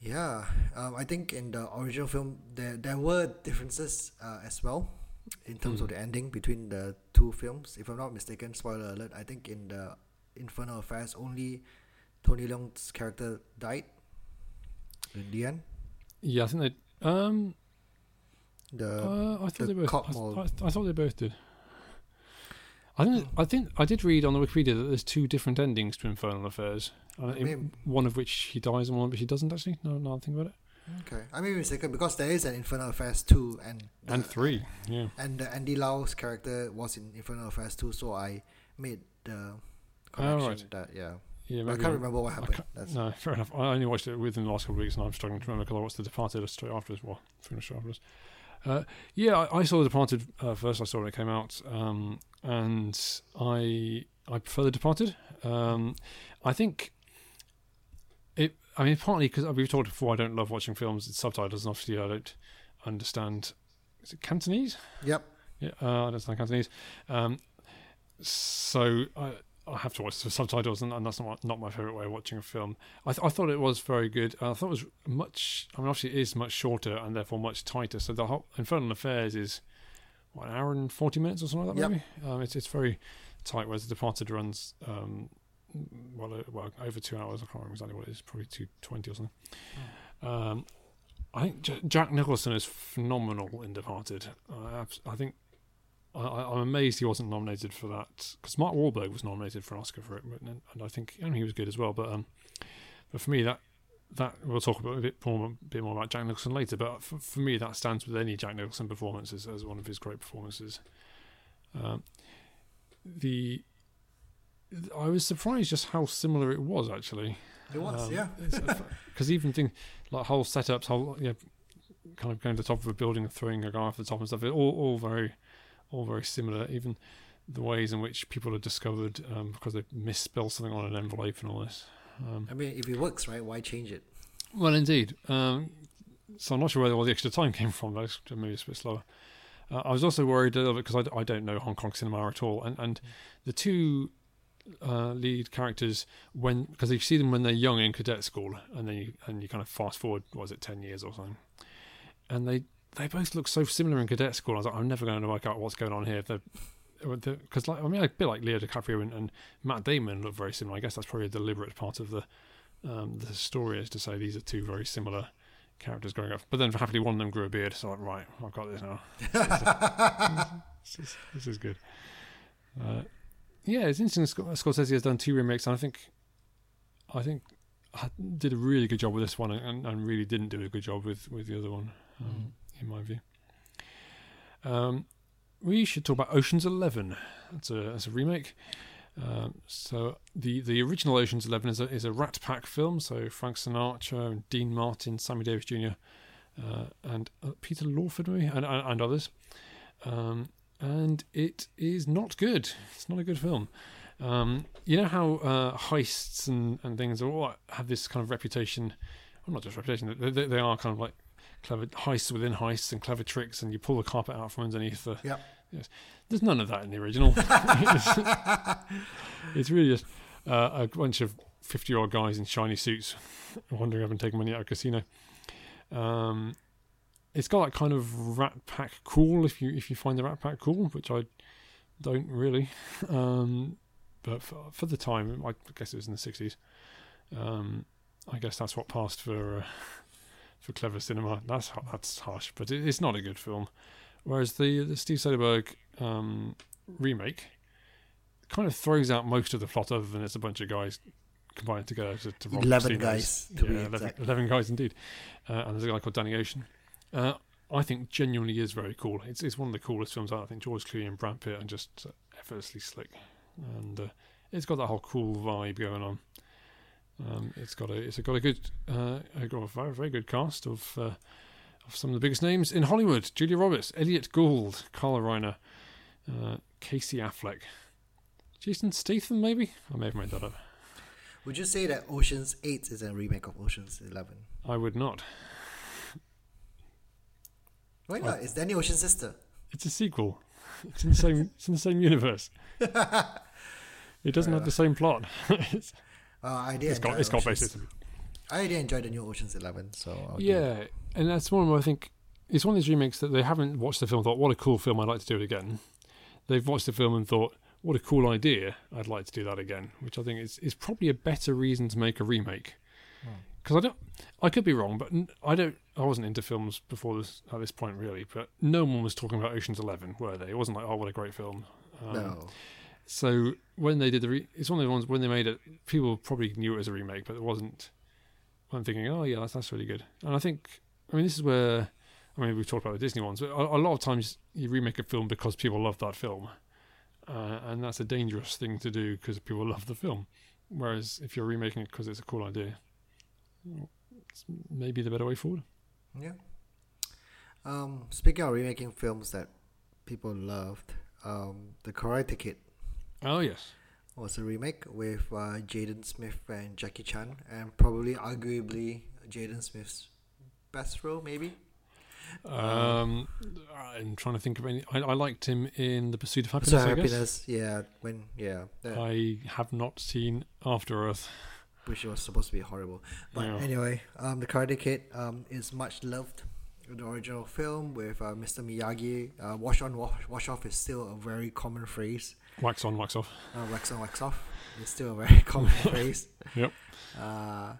yeah, um, I think in the original film there there were differences uh, as well in terms of Mm. the ending between the two films. If I'm not mistaken, spoiler alert. I think in the Infernal Affairs only Tony Leung's character died in the end. Yeah, I think they. Um, The uh, I thought the they both. cop I, mold. I, I thought they both did. I think. I think I did read on the Wikipedia that there's two different endings to Infernal Affairs. Uh, Maybe- one of which he dies and one of which he doesn't. Actually, no, no, I think about it. Okay, I may be mistaken because there is an Infernal Affairs two and the- and three. Yeah, and the Andy Lau's character was in Infernal Affairs two, so I made the Oh, connection right. that yeah. yeah. I can't remember what happened. That's No, fair enough. I only watched it within the last couple of weeks, and I'm struggling to remember because I watched The Departed straight afterwards. Well, finished afterwards. Uh, yeah, I, I saw The Departed uh, first. I saw it when it came out, um, and I I prefer The Departed. Um, I think it. I mean, partly because we've talked before. I don't love watching films with subtitles, and obviously I don't understand. Is it Cantonese? yep. Yeah, uh, I don't understand Cantonese. Um, so I, I have to watch the subtitles, and, and that's not not my favorite way of watching a film. I, th- I thought it was very good. I thought it was much. I mean, obviously, it is much shorter and therefore much tighter. So the whole Infernal Affairs is what an hour and forty minutes or something like that. Yep. Maybe um, it's it's very tight. Whereas The Departed runs um, well, uh, well over two hours. I can't remember exactly what it is. Probably two twenty or something. Um, I think J- Jack Nicholson is phenomenal in Departed. I, I think I, I'm amazed he wasn't nominated for that because Mark Wahlberg was nominated for an Oscar for it, but, and I think and he was good as well. But um, but for me that that we'll talk about a bit more a bit more about Jack Nicholson later. But for, for me that stands with any Jack Nicholson performances as, one of his great performances. Um, the I was surprised just how similar it was actually. It was, Um, yeah. Because *laughs* even things like whole setups, whole yeah, kind of going to the top of a building and throwing a guy off the top and stuff, it all all very, all very similar. Even the ways in which people are discovered um, because they misspell something on an envelope and all this. Um, I mean, if it works, right? Why change it? well, indeed. Um, so I'm not sure where all the extra time came from. Though maybe it's a bit slower. Uh, I was also worried a little bit because I don't know Hong Kong cinema at all, and and the two uh, lead characters when because you see them when they're young in cadet school, and then you and you kind of fast forward, what was it ten years or something, and they they both look so similar in cadet school. I was like, I'm never going to work out what's going on here. Because like I mean, a bit like Leo DiCaprio and, and Matt Damon look very similar. I guess that's probably a deliberate part of the um, the story is to say these are two very similar characters growing up. But then happily one of them grew a beard, so like, right, I've got this now. *laughs* this, is, this is good. Uh, yeah, it's interesting. Sc- Scorsese has done two remakes, and I think, I think, I did a really good job with this one, and, and really didn't do a good job with with the other one, um, in my view. Um, we should talk about Ocean's Eleven. That's a that's a remake. Um, so the the original Ocean's Eleven is a is a Rat Pack film. So Frank Sinatra, and Dean Martin, Sammy Davis Jr., uh, and uh, Peter Lawford, maybe, and and, and others. Um, and it is not good. It's not a good film. Um, you know how uh, heists and, and things all have this kind of reputation. Well, not just reputation. They, they, they are kind of like clever heists within heists and clever tricks, and you pull the carpet out from underneath the. Yep. Yes. There's none of that in the original. *laughs* it's, really just uh, a bunch of 50 year old guys in shiny suits wandering up and taking money out of a casino. Um, it's got that kind of Rat Pack cool if you if you find the Rat Pack cool, which I don't really. Um, but for, for the time, I guess it was in the 60s. Um, I guess that's what passed for uh, for clever cinema. That's that's harsh, but it, it's not a good film. Whereas the the Steve Soderbergh um, remake kind of throws out most of the plot, other than it's a bunch of guys combined together to, to rob Eleven guys, to be yeah, 11, exact. 11 guys indeed. Uh, and there's a guy called Danny Ocean. Uh, I think genuinely is very cool. It's it's one of the coolest films out. I think George Clooney and Brad Pitt are just effortlessly slick, and uh, it's got that whole cool vibe going on. Um, it's got a it's got a good uh, a got a very very good cast of uh, of some of the biggest names in Hollywood: Julia Roberts, Elliott Gould, Carl Reiner, uh, Casey Affleck, Jason Statham. Maybe I may have made that up. Would you say that Ocean's Eight is a remake of Ocean's Eleven? I would not. Why not? It's Danny Ocean's sister. It's a sequel. It's in the same. it's in the same universe. *laughs* It doesn't have the same plot. *laughs* it's, Uh, I did. it's got enjoy it's got Ocean's- basically. I did enjoy the new Ocean's Eleven. So I'll give- Yeah, and that's one where I think it's one of these remakes that they haven't watched the film and thought, "What a cool film! I'd like to do it again." They've watched the film and thought, "What a cool idea! I'd like to do that again." Which I think is is probably a better reason to make a remake. Because I don't, I could be wrong, but I don't. I wasn't into films before this at this point really, but no one was talking about Ocean's Eleven, were they? It wasn't like, "Oh, what a great film." Um, no. So when they did the, re- it's one of the ones when they made it, people probably knew it was a remake, but it wasn't I'm thinking, oh yeah, that's that's really good. And I think, I mean, this is where, I mean, we've talked about the Disney ones, but a, a lot of times you remake a film because people love that film, uh, and that's a dangerous thing to do because people *laughs* love the film. Whereas if you're remaking it because it's a cool idea, it's maybe the better way forward. Yeah. Um, speaking of remaking films that people loved, um, The Karate Kid Oh yes, was a remake with uh, Jaden Smith and Jackie Chan, and probably arguably Jaden Smith's best role, maybe. um, I'm trying to think of any. I, I liked him in The Pursuit of Happiness. So happiness, yeah, when yeah, that, I have not seen After Earth. which was supposed to be horrible. But Yeah. anyway, um, the Karate Kid um, is much loved. The original film with uh, Mr. Miyagi, uh, "wash on, wash, wash off" is still a very common phrase. Wax on, wax off. Uh, wax on, wax off is still a very *laughs* common *laughs* phrase. Yep. Uh,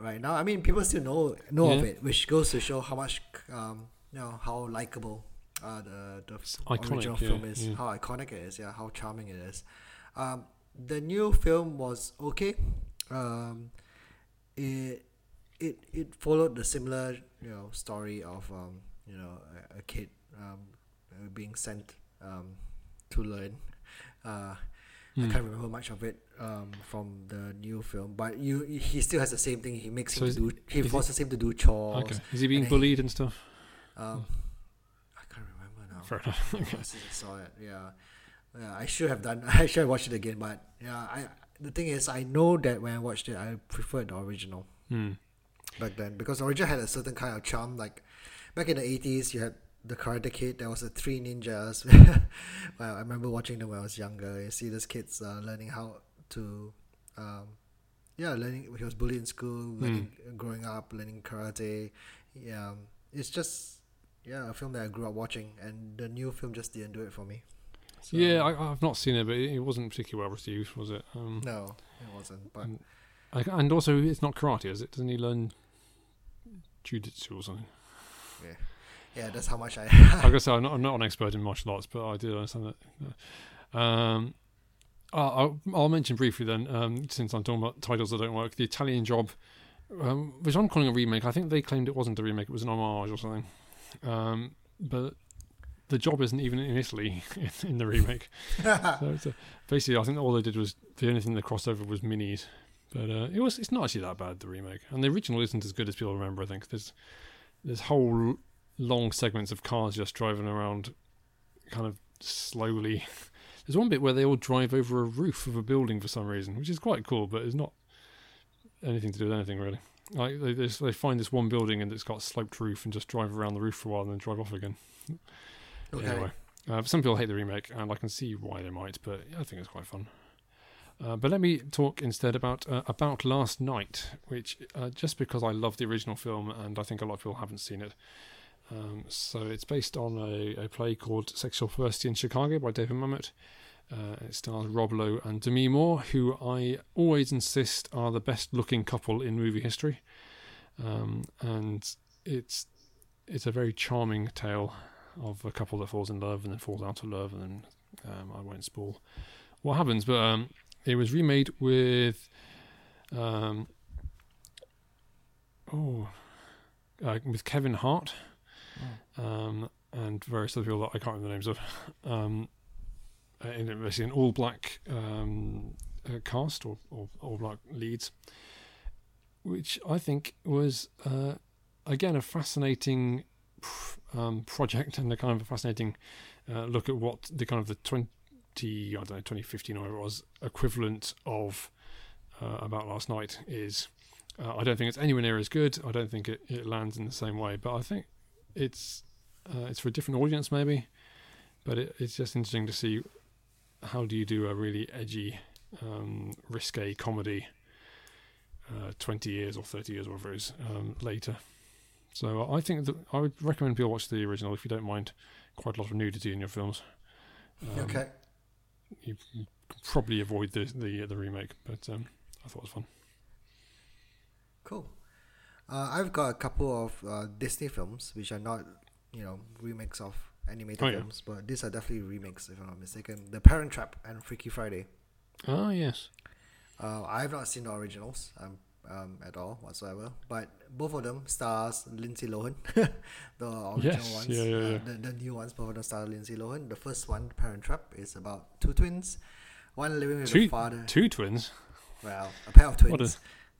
right now, I mean, people still know know of it, which goes to show how much, um, you know, how likable uh, the the iconic, original yeah, film is, yeah. how iconic it is, yeah, how charming it is. Um, the new film was okay. Um, it it it followed the similar you know story of um, you know a, a kid um, being sent um, to learn. Uh, I Hmm. can't remember much of it um, from the new film, but you he still has the same thing. He makes So him do. He he- forces him to do chores. Okay. Is he being and bullied and stuff? Um, I can't remember now. Fair enough. I since I saw it, yeah, yeah. I should have done. *laughs* I should have watched it again, but yeah. I the thing is, I know that when I watched it, I preferred the original Hmm. back then because the original had a certain kind of charm. Like back in the eighties, you had the Karate Kid. There was the three ninjas. *laughs* well, I remember watching them when I was younger. You see these kids uh, learning how to, um, yeah, learning. He was bullied in school, learning, growing up, learning karate. Yeah, um, it's just yeah a film that I grew up watching, and the new film just didn't do it for me. So, yeah, I, I've not seen it, but it it wasn't particularly well received, was it? Um, no, it wasn't. But. I, and also, it's not karate, is it? Doesn't he learn jujitsu or something? Yeah, that's how much I. like I *laughs* said, I'm not, I'm not an expert in martial arts, but I do understand that. Um, I'll, I'll mention briefly then, um, since I'm talking about titles that don't work, the Italian Job, um, which I'm calling a remake. I think they claimed it wasn't a remake; it was an homage or something. Um, but the job isn't even in Italy *laughs* in the remake. *laughs* so a, basically, I think all they did was the only thing they crossed over was minis. But uh, it was it's not actually that bad the remake, and the original isn't as good as people remember. I think there's there's whole long segments of cars just driving around, kind of slowly. *laughs* There's one bit where they all drive over a roof of a building for some reason, which is quite cool, but it's not anything to do with anything really. Like they they, they find this one building and it's got a sloped roof and just drive around the roof for a while and then drive off again. *laughs* okay. Anyway, uh, some people hate the remake, and I can see why they might, but I think it's quite fun. Uh, but let me talk instead about uh, about Last Night, which uh, just because I love the original film, and I think a lot of people haven't seen it. Um, so it's based on a, a play called Sexual Perversity in Chicago by David Mamet. Uh, it stars Rob Lowe and Demi Moore, who I always insist are the best looking couple in movie history. Um, and it's it's a very charming tale of a couple that falls in love and then falls out of love, and then um, I won't spoil what happens. But um, it was remade with um, oh uh, with Kevin Hart um, and various other people that I can't remember the names of. *laughs* Um, uh, basically, an all black um, uh, cast or, or all black leads, which I think was uh, again a fascinating um, project and a kind of a fascinating uh, look at what the kind of the 20 I don't know 2015 or whatever it was equivalent of uh, about last night is uh, I don't think it's anywhere near as good I don't think it, it lands in the same way but I think it's uh, it's for a different audience maybe but it, it's just interesting to see how do you do a really edgy um, risque comedy uh, 20 years or 30 years or whatever it is um, later so I think that I would recommend people watch the original if you don't mind quite a lot of nudity in your films. Um, okay. You can probably avoid the the, the remake, but um, I thought it was fun. Cool. Uh, I've got a couple of uh, Disney films which are not, you know, remakes of animated Oh, yeah. films, but these are definitely remakes, if I'm not mistaken. The Parent Trap and Freaky Friday. Oh yes. Uh, I've not seen the originals. I'm um, at all whatsoever. But both of them stars Lindsay Lohan, *laughs* the original Yes, ones. yeah, yeah, uh, yeah. The, the new ones, both of them star Lindsay Lohan. The first one, Parent Trap, is about two twins, one living with Two- a father. Two twins. Well, a pair of twins.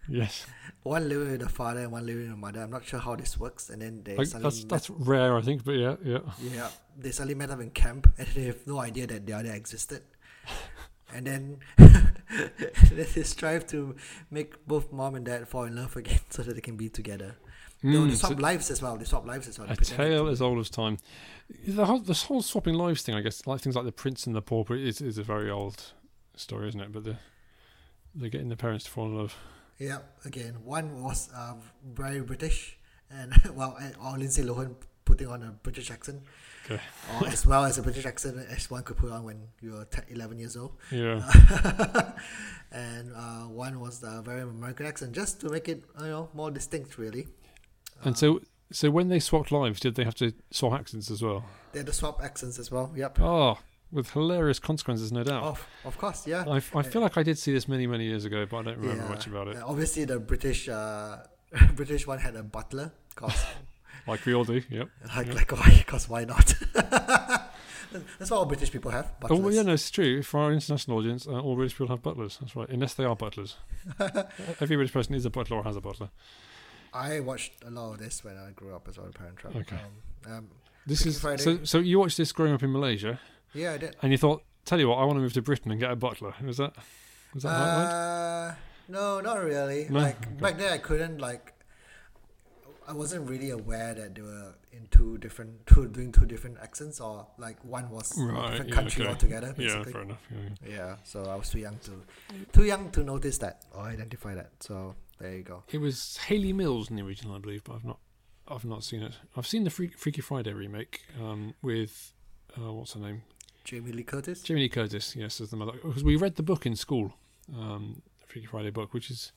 Yes, One living with a father and one living with a mother. I'm not sure how this works. And then they like, suddenly that's met- that's rare, I think. But yeah, yeah. yeah, they suddenly met up in camp and *laughs* they have no idea that the other existed. *laughs* and then, *laughs* then they strive to make both mom and dad fall in love again so that they can be together. No, Mm, they so swap lives as well. They swap lives as well. A tale as old as time. The whole this whole swapping lives thing, I guess, like things like the prince and the pauper, is is a very old story, isn't it? But the they're getting their parents to fall in love. Yeah, again, one was uh, very British, and *laughs* well, or Lindsay Lohan putting on a British accent, Okay. or as *laughs* well as a British accent as one could put on when you were 10, 11 years old. Yeah. *laughs* and uh, one was the very American accent, just to make it you know more distinct, really. And so, so when they swapped lives, did they have to swap accents as well? They had to swap accents as well. Yep. Oh, with hilarious consequences, no doubt. Of, of course, yeah. I, I feel like I did see this many, many years ago, but I don't remember yeah. much about it. Obviously, the British uh, *laughs* British one had a butler, cause *laughs* Like we all do. Yep. like like why? Cause why not? *laughs* That's what all British people have. Oh, Butlers. well, yeah, no, it's true. For our international audience, uh, all British people have butlers. That's right, unless they are butlers. Every British person is a butler or has a butler. I watched a lot of this when I grew up as well. Parent Trap. Okay. Um, um, This is Friday. so. So you watched this growing up in Malaysia, yeah, I did. and you thought, "Tell you what, I want to move to Britain and get a butler." Was that? Was that how it went? Uh, no, not really. No? Like Okay. back then, I couldn't like. I wasn't really aware that they were in two different, two doing two different accents, or like one was from a Right, different yeah, country okay. altogether. Yeah, fair enough. Yeah. Yeah, so I was too young to, too young to notice that or identify that. So there you go. It was Hayley Mills in the original, I believe, but I've not, I've not seen it. I've seen the Freaky Friday remake um, with, uh, what's her name, Jamie Lee Curtis. Jamie Lee Curtis. Yes, as the mother. Because we read the book in school, um, the Freaky Friday book, which is.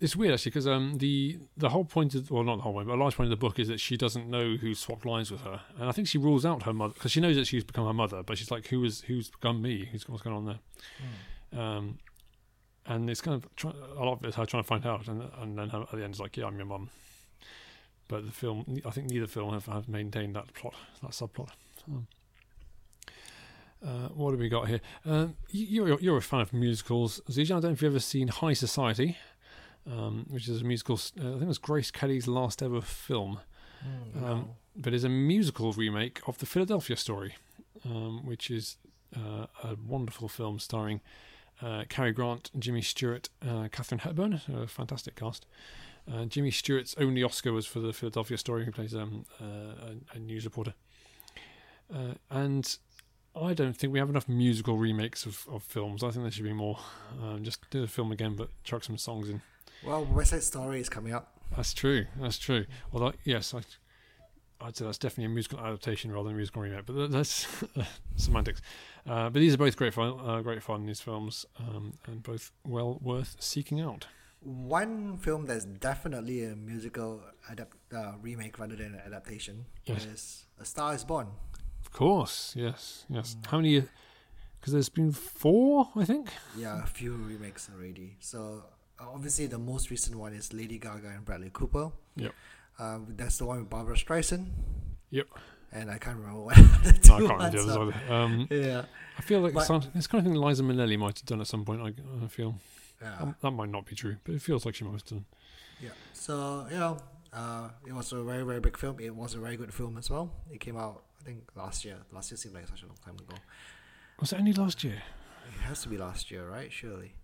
It's weird actually because um, the the whole point of well not the whole point but a large point of the book is that she doesn't know who swapped lines with her and I think she rules out her mother because she knows that she's become her mother but she's like who is who's become me who's what's going on there um, and it's kind of try, a lot of it is her trying to find out, and and then her, at the end it's like, yeah, I'm your mum. But the film, I think neither film have, have maintained that plot, that subplot. Um, uh, what have we got here? Um, you- you're you're a fan of musicals, Zijan. I don't know if you've ever seen High Society, um, which is a musical. Uh, I think it was Grace Kelly's last ever film Mm, Um, but it's a musical remake of the Philadelphia Story, um, which is uh, a wonderful film starring uh, Cary Grant, Jimmy Stewart, uh, Katharine Hepburn, a fantastic cast. Uh, Jimmy Stewart's only Oscar was for the Philadelphia Story. He plays um, uh, a, a news reporter, uh, and I don't think we have enough musical remakes of, of films. I think there should be more. Um, just do the film again, but chuck some songs in. Well, West Side Story is coming up. That's true. That's true. Although, yes, I, I'd say that's definitely a musical adaptation rather than a musical remake. But that's *laughs* semantics. Uh, but these are both great fun. Uh, great fun. These films, um, and both well worth seeking out. One film that's definitely a musical adapt uh, remake rather than an adaptation Yes. is A Star Is Born. Of course. Yes. Yes. How many? Because there's been four, I think. Yeah, a few remakes already. So uh, obviously the most recent one is Lady Gaga and Bradley Cooper. Yep. Um, that's the one with Barbra Streisand. Yep. And I can't remember what *laughs* the two No, I can't ones remember the others either. Um, Yeah. I feel like But- some, it's kind of thing Liza Minnelli might have done at some point. I, I feel Yeah. um, that might not be true, but it feels like she might have done. Yeah. So you know, uh, it was a very very big film. It was a very good film as well. It came out think last year. Last year seemed like such a long time ago. Was it only last year? It has to be last year, right? Surely.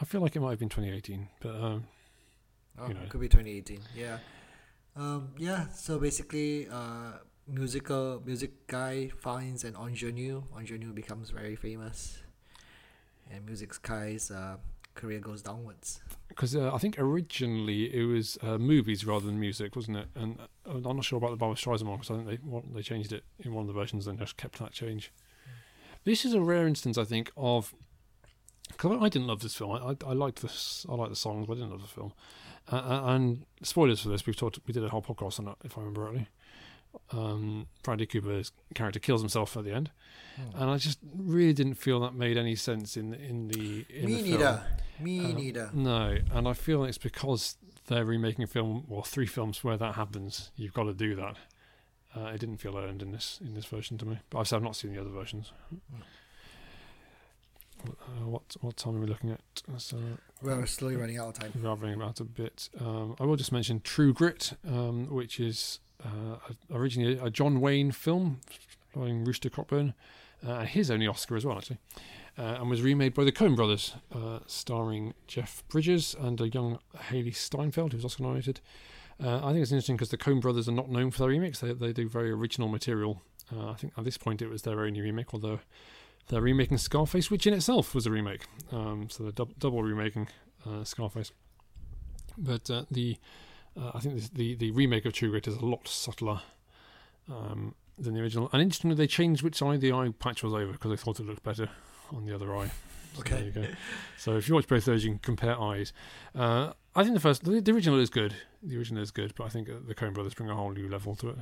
I feel like it might have been 2018, but um, Oh, You know. it could be 2018. Yeah. Um, yeah. So basically, uh, musical music guy finds an ingenue. Ingenue becomes very famous, and music guy's uh, career goes downwards. because uh, I think originally it was uh, movies rather than music, wasn't it? And uh, I'm not sure about the Barbra Streisand one because I think they they changed it in one of the versions and just kept that change. This is a rare instance, I think, of because I didn't love this film. I, I, I liked this. I liked the songs, but I didn't love the film. Uh, uh, and spoilers for this, we've talked. We did a whole podcast on it, if I remember rightly. Um, Bradley Cooper's character kills himself at the end, Hmm. and I just really didn't feel that made any sense in in the in Me the neither. film. Me Uh, neither. No, and I feel it's because they're remaking a film or three films where that happens. You've got to do that. Uh, it didn't feel earned in this in this version to me. But I've, I've not seen the other versions. Uh, what what time are we looking at? So We're slowly running out of time. we are running out a bit. Um, I will just mention True Grit, um, which is uh, originally a John Wayne film starring Rooster Cogburn, uh, his only Oscar as well, actually, uh, and was remade by the Coen brothers, uh, starring Jeff Bridges and a young Hailee Steinfeld, who was Oscar nominated. Uh, I think it's interesting because the Coen brothers are not known for their remakes. They, they do very original material. Uh, I think at this point it was their only remake, although they're remaking Scarface, which in itself was a remake. Um, so they're dub- double remaking uh, Scarface. But uh, the uh, I think this, the the remake of True Grit is a lot subtler um, than the original. And interestingly, they changed which eye the eye patch was over because they thought it looked better on the other eye. So there Okay. you go. So if you watch both those, you can compare eyes. Uh, I think the first, the, the original is good. The original is good, but I think uh, the Coen Brothers bring a whole new level to it.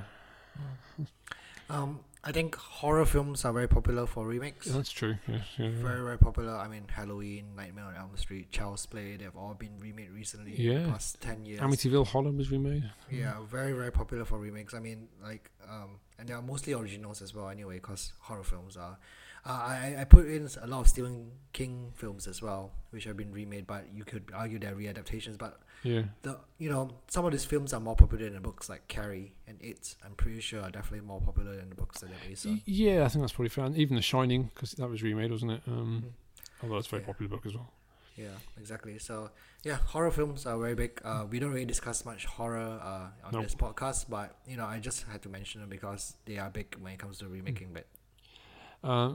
Um, I think horror films are very popular for remakes. That's true. Yeah, yeah. Very, very popular. I mean, Halloween, Nightmare on Elm Street, Child's Play, they've all been remade recently. Yeah. Past 10 years. Amityville Horror was remade. Yeah, very, very popular for remakes. I mean, like, um, and they are mostly originals as well, anyway, because horror films are. Uh, I, I put in a lot of Stephen King films as well, which have been remade, but you could argue they're readaptations. But Yeah. the you know some of these films are more popular than the books, like Carrie and It. I'm pretty sure are definitely more popular than the books that they're based on. Y- Yeah, I think that's probably fair. And even The Shining, because that was remade, wasn't it? Um, Mhm. although it's a very Yeah. popular book as well. Yeah, exactly. So yeah, horror films are very big. Uh, we don't really discuss much horror uh, on Nope. this podcast, but you know, I just had to mention them because they are big when it comes to remaking. But Uh,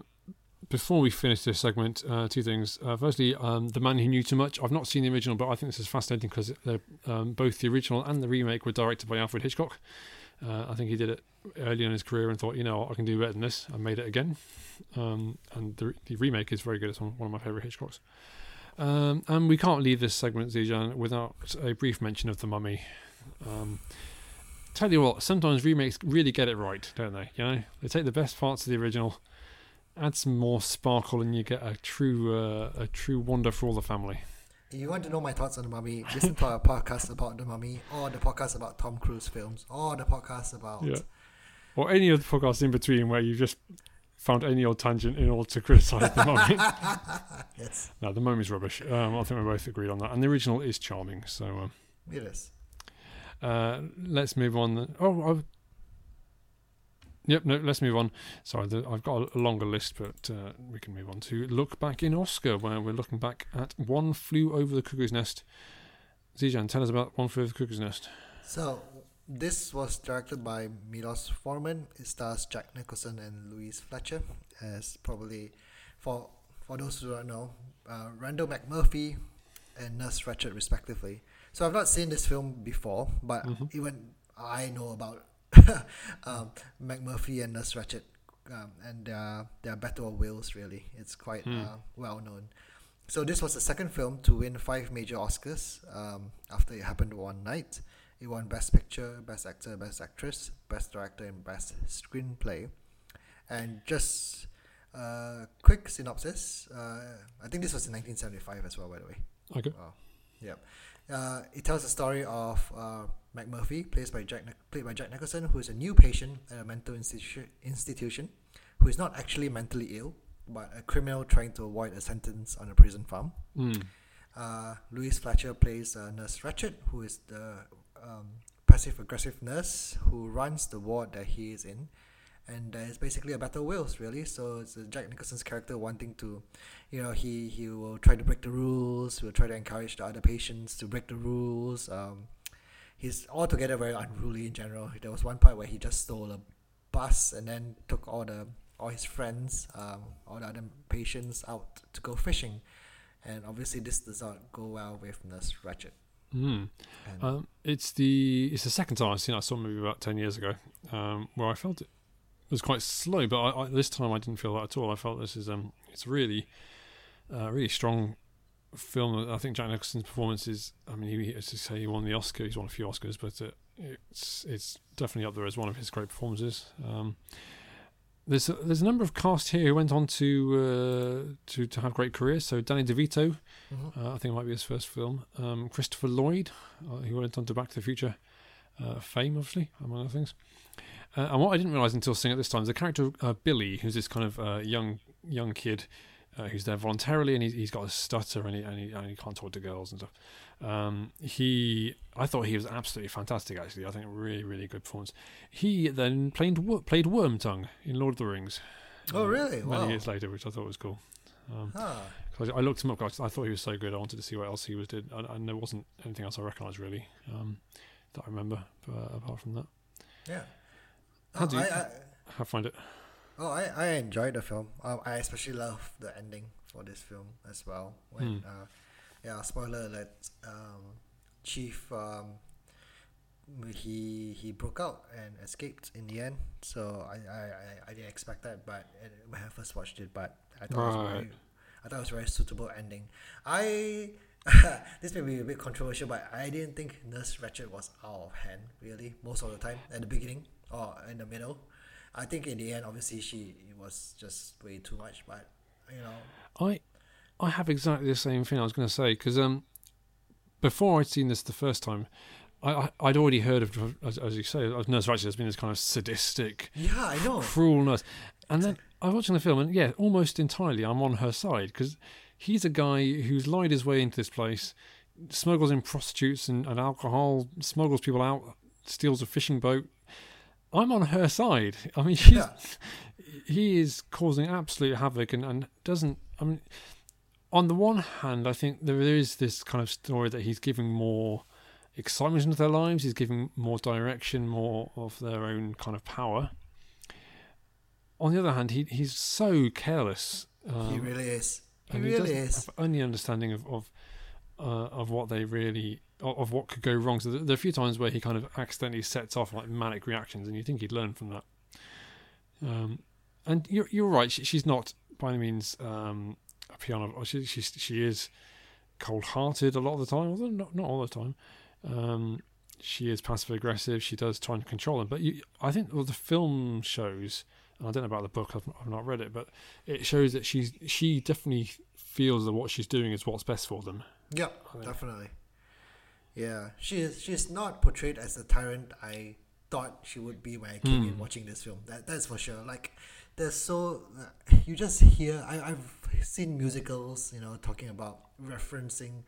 before we finish this segment, uh, two things. Uh, firstly, um, The Man Who Knew Too Much. I've not seen the original, but I think this is fascinating because um, both the original and the remake were directed by Alfred Hitchcock. Uh, I think he did it early in his career and thought, you know, I can do better than this. I made it again. Um, and the, the remake is very good. It's one, one of my favourite Hitchcocks. Um, and we can't leave this segment, Zijan, without a brief mention of The Mummy. Um, tell you what, sometimes remakes really get it right, don't they? You know, they take the best parts of the original, add some more sparkle, and you get a true, uh, a true wonder for all the family. if you want to know my thoughts on the Mummy, listen to our *laughs* podcast about the Mummy, or the podcast about Tom Cruise films, or the podcast about Yeah. Or any other podcast in between where you just found any old tangent in order to criticise the mummy. *laughs* *laughs* yes, no, the mummy's rubbish. Um, I think we both agreed on that. And the original is charming. So um, it is. uh, let's move on. then. Oh, oh, yep. No, let's move on. Sorry, the, I've got a longer list, but uh, we can move on to look back in Oscar, where we're looking back at One Flew Over the Cuckoo's Nest. Zijan, tell us about One Flew Over the Cuckoo's Nest. So this was directed by Milos Forman. It stars Jack Nicholson and Louise Fletcher as probably for for those who don't know, uh, Randle McMurphy and Nurse Ratched respectively. So I've not seen this film before, but Mhm. even I know about *laughs* um, McMurphy and Nurse Ratched, um, and their their battle of wills. Really, it's quite Hmm. uh, well known. So this was the second film to win five major Oscars um, after it happened one night. It won Best Picture, Best Actor, Best Actress, Best Director, and Best Screenplay. And just uh, quick synopsis. Uh, I think this was in 1975 as well, by the way. Okay. Oh, yep. Uh, it tells the story of uh, McMurphy, played by Jack, played by Jack Nicholson, who is a new patient at a mental institution, institution, who is not actually mentally ill, but a criminal trying to avoid a sentence on a prison farm. Mm. Uh, Louise Fletcher plays uh, Nurse Ratched, who is the um, passive aggressive nurse who runs the ward that he is in. And uh, it's basically a battle of wills, really. So it's uh, Jack Nicholson's character wanting to, you know, he, he will try to break the rules, he will try to encourage the other patients to break the rules. Um, he's altogether very unruly in general. There was one part where he just stole a bus and then took all the all his friends, um, all the other patients out to go fishing and obviously this does not go well with Nurse Ratched. Mm. Um, it's the it's the second time I've seen. I saw a movie about ten years ago, um, where I felt it was quite slow, but I, I, this time I didn't feel that at all. I felt this is um, it's really, uh, really strong film. I think Jack Nicholson's performance is. I mean, he, as you say, he won the Oscar. He's won a few Oscars, but uh, it's it's definitely up there as one of his great performances. Um, there's a, there's a number of cast here who went on to uh, to to have great careers. So Danny DeVito, Mhm. uh, I think it might be his first film. Um, Christopher Lloyd, uh, who went on to Back to the Future uh, fame, obviously, among other things. Uh, and what I didn't realise until seeing it this time is the character uh, Billy, who's this kind of uh, young young kid uh, who's there voluntarily, and he's, he's got a stutter and he, and he and he can't talk to girls and stuff. Um, he, I thought he was absolutely fantastic. Actually, I think really, really good performance. He then played played Wormtongue in Lord of the Rings. Oh, uh, really? Many Wow. years later, which I thought was cool. Um. 'cause I, I looked him up. I thought he was so good. I wanted to see what else he was did, and, and there wasn't anything else I recognised really um, that I remember. But apart from that, Yeah. How Oh, do you- I, I, I find it. oh, I, I enjoyed the film. Um, I especially love the ending for this film as well. When, Hmm. uh, yeah, spoiler alert. Um, Chief, um, he he broke out and escaped in the end. So I, I, I, I didn't expect that, but uh, when I first watched it, but I thought it was very, I thought it was a very suitable ending. I *laughs* this may be a bit controversial, but I didn't think Nurse Ratched was out of hand really most of the time at the beginning or in the middle. I think in the end, obviously, she it was just way too much. But you know, I I have exactly the same thing I was going to say because um before I'd seen this the first time, I, I I'd already heard of as, as you say of Nurse Ratched as being this kind of sadistic, yeah, I know. cruel nurse, and then I was watching the film and yeah, almost entirely I'm on her side because he's a guy who's lied his way into this place, smuggles in prostitutes and, and alcohol, smuggles people out, steals a fishing boat. I'm on her side. I mean, she's Yeah. *laughs* he is causing absolute havoc and, and doesn't I mean on the one hand I think there is this kind of story that he's giving more excitement into their lives, he's giving more direction, more of their own kind of power. On the other hand, he he's so careless. Um, he really is. He and really is. have any understanding of of, uh, of what they really of, of what could go wrong. So there are a few times where he kind of accidentally sets off like manic reactions, and you think he'd learn from that. Um, and you're you're right. She, she's not by any means um, a piano. She she she is cold hearted a lot of the time, although not not all the time. Um, she is passive aggressive. She does try and control him, But you, I think well, the film shows, and I don't know about the book. I've, I've not read it, but it shows that she's she definitely feels that what she's doing is what's best for them. Yeah, definitely. Yeah, she is. She's not portrayed as a tyrant I thought she would be when I came in Hmm. watching this film. That that's for sure. Like, there's so uh, you just hear. I I've seen musicals, you know, talking about referencing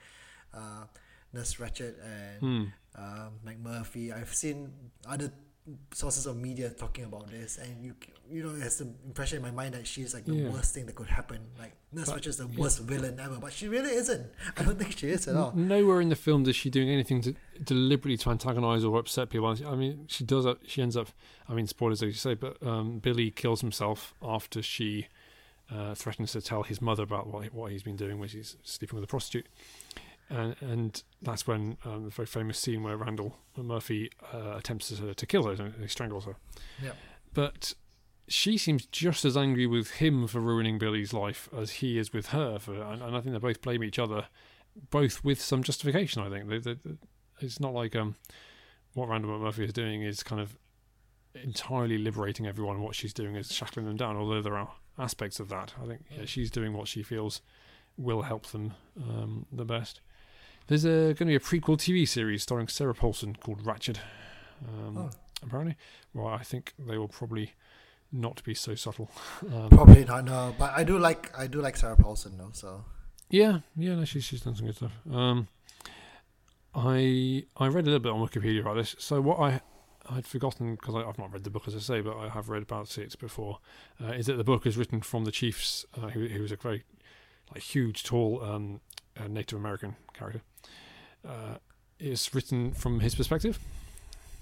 uh, Nurse Ratched and Hmm. um, McMurphy. I've seen other sources of media talking about this, and you you know, it has the impression in my mind that she's like the Yeah. worst thing that could happen. Like Nurse But- Ratched's the yeah. worst villain ever, but she really isn't. *laughs* I don't think she is at all. Nowhere in the film does she doing anything to deliberately to antagonize or upset people. I mean, she does. uh, She ends up. I mean, spoilers as you say, but um, Billy kills himself after she uh, threatens to tell his mother about what what he's been doing, which is sleeping with a prostitute. And, and that's when um, the very famous scene where Randle Murphy uh, attempts to, to kill her and he strangles her. Yeah. But she seems just as angry with him for ruining Billy's life as he is with her for, and, and I think they both blame each other, both with some justification. I think they, they, they- it's not like um, what Randle Murphy is doing is kind of entirely liberating everyone. What she's doing is shackling them down. Although there are aspects of that, I think yeah, she's doing what she feels will help them um, the best. There's a, going to be a prequel TV series starring Sarah Paulson called Ratched. Um, Oh. Apparently, well, I think they will probably not be so subtle. *laughs* Um, Probably not. No, but I do like I do like Sarah Paulson though. So Yeah, yeah, no, she's she's done some good stuff. Um, I I read a little bit on Wikipedia about this. So what I I'd forgotten because I've not read the book as I say, but I have read about it before. Uh, is that the book is written from the chief's, uh, who who was a very like huge, tall um, uh, Native American character. Uh, it's written from his perspective,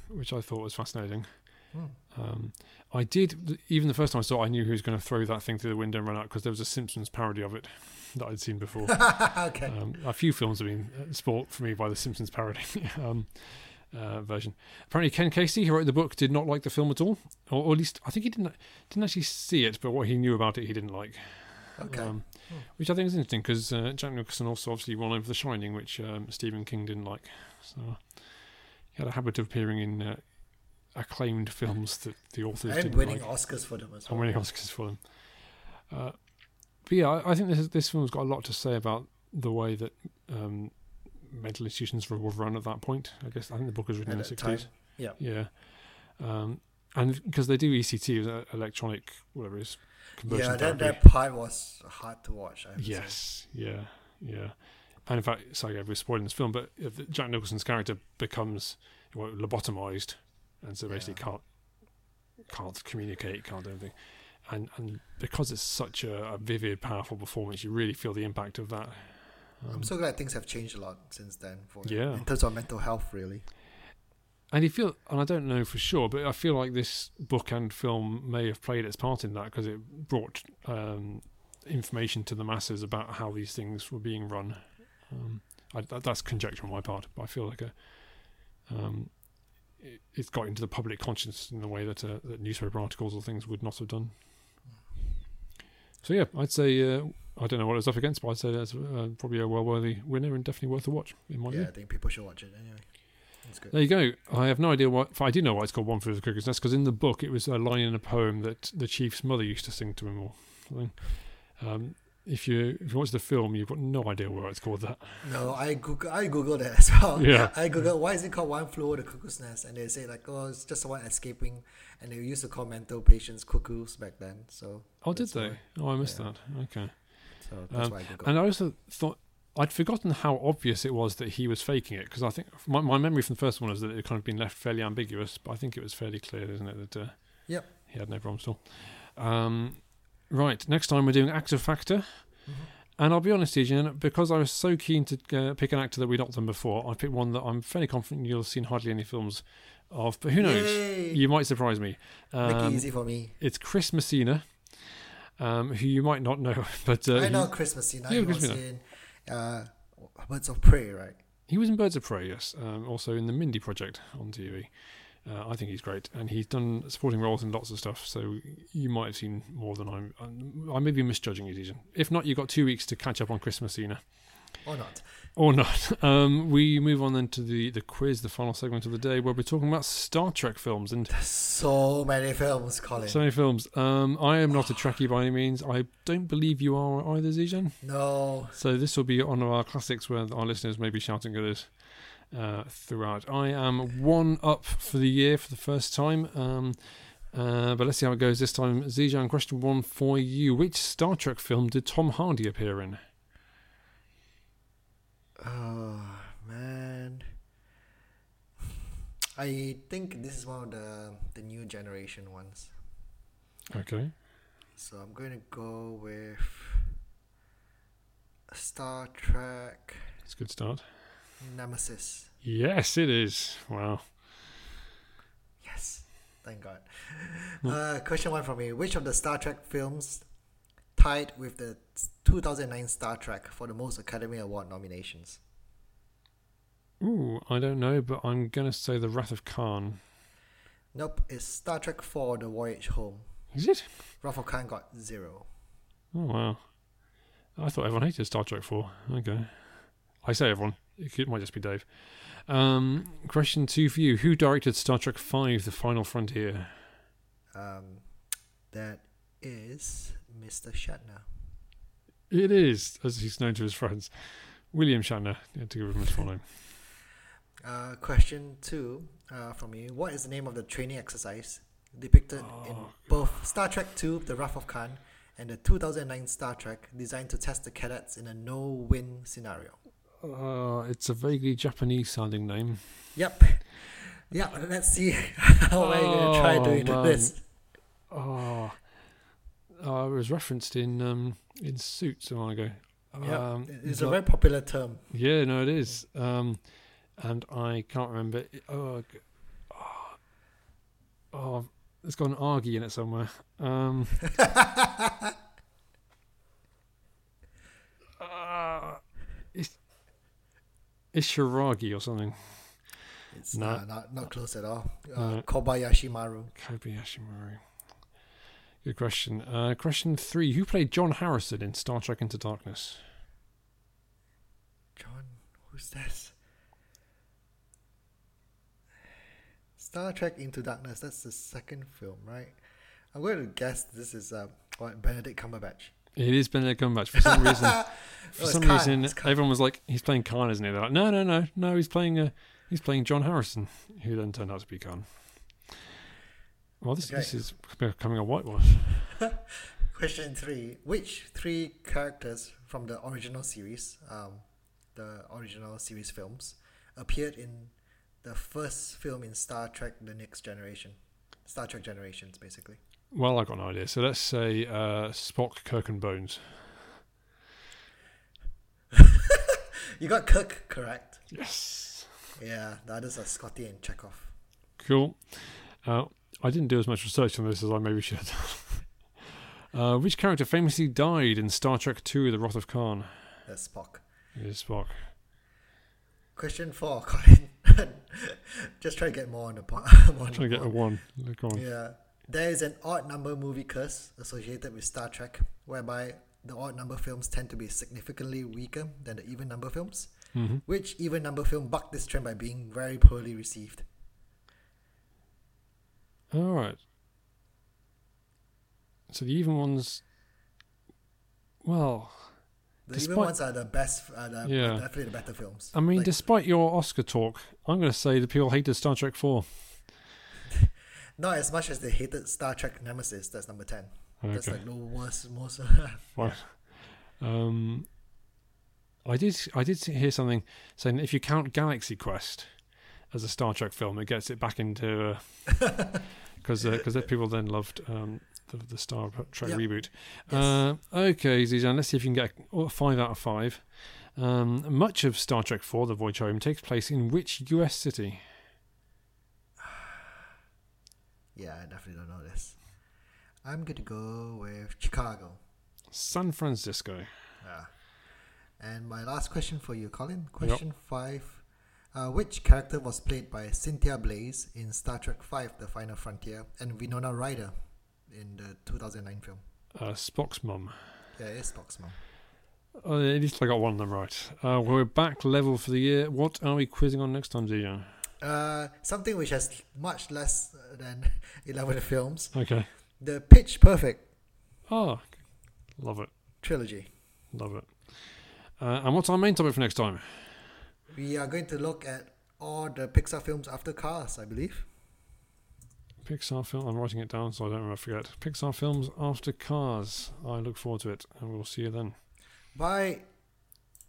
which I thought was fascinating. Hmm. Um, I did even the first time I saw it, I knew he was going to throw that thing through the window and run out because there was a Simpsons parody of it that I'd seen before. *laughs* okay. Um, a few films have been uh, spoilt for me by the Simpsons parody *laughs* um, uh, version. Apparently, Ken Kesey, who wrote the book, did not like the film at all, or, or at least I think he didn't didn't actually see it, but what he knew about it, he didn't like. Okay. Um, Hmm. Which I think is interesting because uh, Jack Nicholson also obviously won over The Shining, which um, Stephen King didn't like. So he had a habit of appearing in uh, acclaimed films that the authors and didn't winning like, Oscars for them as and winning Oscars for them. Uh, but yeah, I, I think this this film's got a lot to say about the way that um, mental institutions were, run at that point. I guess I think the book was written At in the sixties. Yeah. Yeah. Um, and because they do ECT, uh, electronic, whatever it is, Yeah, that, that part was hard to watch. I would say. Yes, yeah, yeah. And in fact, sorry, yeah, we're spoiling this film, but if Jack Nicholson's character becomes well, lobotomized, and so basically Yeah. can't can't communicate, can't do anything, and and because it's such a, a vivid, powerful performance, you really feel the impact of that. Um, I'm so glad things have changed a lot since then. For Yeah. in terms of mental health, really. And you feel, and I don't know for sure, but I feel like this book and film may have played its part in that because it brought um, information to the masses about how these things were being run. Um, I, that, that's conjecture on my part, but I feel like a, um, it, it's got into the public conscience in a way that, uh, that newspaper articles or things would not have done. So yeah, I'd say uh, I don't know what it's up against, but I'd say that's uh, probably a well-worthy winner and definitely worth a watch in my Yeah, view. I think people should watch it anyway. There you go. I have no idea what. I do know why it's called One Flew Over the Cuckoo's Nest because in the book it was a line in a poem that the chief's mother used to sing to him or something. Um, if you if you watch the film, you've got no idea why it's called that. No, I Google I googled that as well. Yeah. I googled why is it called one flew over the cuckoo's nest, and they say like, oh, it's just someone escaping, and they used to call mental patients cuckoos back then. So Oh, did they? why. Oh, I missed Yeah. that. Okay. so that's Um, why I googled. And I also thought I'd forgotten how obvious it was that he was faking it because I think my, my memory from the first one is that it had kind of been left fairly ambiguous, but I think it was fairly clear, isn't it, that uh, Yep. he had no problems at all. Um, right, next time we're doing actor factor. Mhm. And I'll be honest, Eugene, because I was so keen to uh, pick an actor that we'd not done before, I picked one that I'm fairly confident you'll have seen hardly any films of, but who knows? Yay! You might surprise me. Make it Um, easy for me. it's Chris Messina, um, who you might not know, *laughs* but uh, I know Chris Messina. Yeah, Chris Messina. Uh, Birds of Prey, right? he was in Birds of Prey, yes, um, also in the Mindy Project on TV. Uh, I think he's great, and he's done supporting roles in lots of stuff. So you might have seen more than I'm. I'm I may be misjudging you, Eugene. If not, you've got two weeks to catch up on Chris Messina. Or not? Or not. *laughs* Um, we move on then to the, the quiz, the final segment of the day, where we're talking about Star Trek films and So many films, Colin. so many films. Um, I am not a Trekkie by any means. I don't believe you are either, Zijan. no. So this will be one of our classics where our listeners may be shouting at us uh, throughout. I am one up for the year for the first time. Um, uh, but let's see how it goes this time. Zijan, question one for you. Which Star Trek film did Tom Hardy appear in? Oh man. I think this is one of the the new generation ones. Okay. So I'm going to go with Star Trek It's a good start. Nemesis. Yes, it is. Wow. Yes. Thank God. Uh, question one for me. Which of the Star Trek films tied with the 2009 Star Trek for the most Academy Award nominations? Ooh, I don't know, but I'm going to say The Wrath of Khan. Nope, it's Star Trek 4 The Voyage Home. Is it? Wrath of Khan got zero. Oh, wow. I thought everyone hated Star Trek 4. Okay. I say everyone. It might just be Dave. Um, question two for you. Who directed Star Trek 5 The Final Frontier? Um, that is Mr. Shatner. It is, as he's known to his friends. William Shatner, to give him his full name. *laughs* Uh, question two uh, from you. What is the name of the training exercise depicted in Oh, both Star Trek II, The Wrath of Khan, and the 2009 Star Trek designed to test the cadets in a no-win scenario? Uh, it's a vaguely Japanese sounding name. Yep. *laughs* Yeah, let's see *laughs* how are you going to try Oh, doing man. this. Oh, uh, was referenced in um, in Suits a while ago. Yeah, Um, it's a very popular term. Yeah, no, it is. Um, and I can't remember. Oh, g- oh, oh, it's got an argy in it somewhere. Um, *laughs* uh, it's, it's Shiragi or something. It's No. uh, not not close at all. Uh, No. Kobayashi Maru. Kobayashi Maru. Good question. Uh, question three: Who played John Harrison in Star Trek Into Darkness? John, who's this? Star Trek Into Darkness. That's the second film, right? I'm going to guess this is uh, Benedict Cumberbatch. It is Benedict Cumberbatch for some reason. *laughs* For Oh, some Khan, reason, everyone was like, "He's playing Khan, isn't he?" They're like, "No, no, no, no. He's playing. Uh, he's playing John Harrison, who then turned out to be Khan." Well, this, this is becoming a whitewash. *laughs* Question three: Which three characters from the original series, um, the original series films, appeared in the first film in Star Trek: The Next Generation? Star Trek Generations, basically. Well, I got an idea. So let's say uh, Spock, Kirk, and Bones. *laughs* You got Kirk correct. Yes. Yeah, the others are Scotty and Chekov. Cool. Uh, I didn't do as much research on this as I maybe should. *laughs* uh, which character famously died in Star Trek II: The Wrath of Khan? That's Spock. It is Spock. Question four, Colin. Just try to get more on the po- *laughs* more on Trying to get a one. Go on. Yeah. There is an odd number movie curse associated with Star Trek, whereby the odd number films tend to be significantly weaker than the even number films, hmm which even number film bucked this trend by being very poorly received. All right. So the even ones. Well, The even ones are the best, are the, Yeah. definitely the better films. I mean, Like, despite your Oscar talk, I'm going to say the people hated Star Trek 4. *laughs* not as much as they hated Star Trek Nemesis, that's number 10. That's Okay. like the worst, most. *laughs* Fine. Um, I did. I did hear something saying that if you count Galaxy Quest as a Star Trek film, it gets it back into because uh, *laughs* because people then loved um, the, the Star Trek Yeah. reboot. Yes. Uh, okay, Zizan, let's see if you can get a five out of five. Um, much of Star Trek 4, The Voyage Home, takes place in which US city? *sighs* yeah, I definitely don't know this. I'm going to go with Chicago. San Francisco. Yeah. And my last question for you, Colin. Question five. Uh, which character was played by Cynthia Blaise in Star Trek V The Final Frontier and Winona Ryder in the 2009 film? Uh, Spock's mum. Yeah, it's Spock's mom. Oh, at least I got one of them right. Uh, we're back level for the year. What are we quizzing on next time, Zizan? Uh, something which has much less uh, than *laughs* 11 films. Okay. The Pitch Perfect Oh, love it. trilogy. Love it. Uh, and what's our main topic for next time? We are going to look at all the Pixar films after Cars, I believe. Pixar film. I'm writing it down so I don't ever forget. Pixar films after Cars. I look forward to it, and we'll see you then. Bye.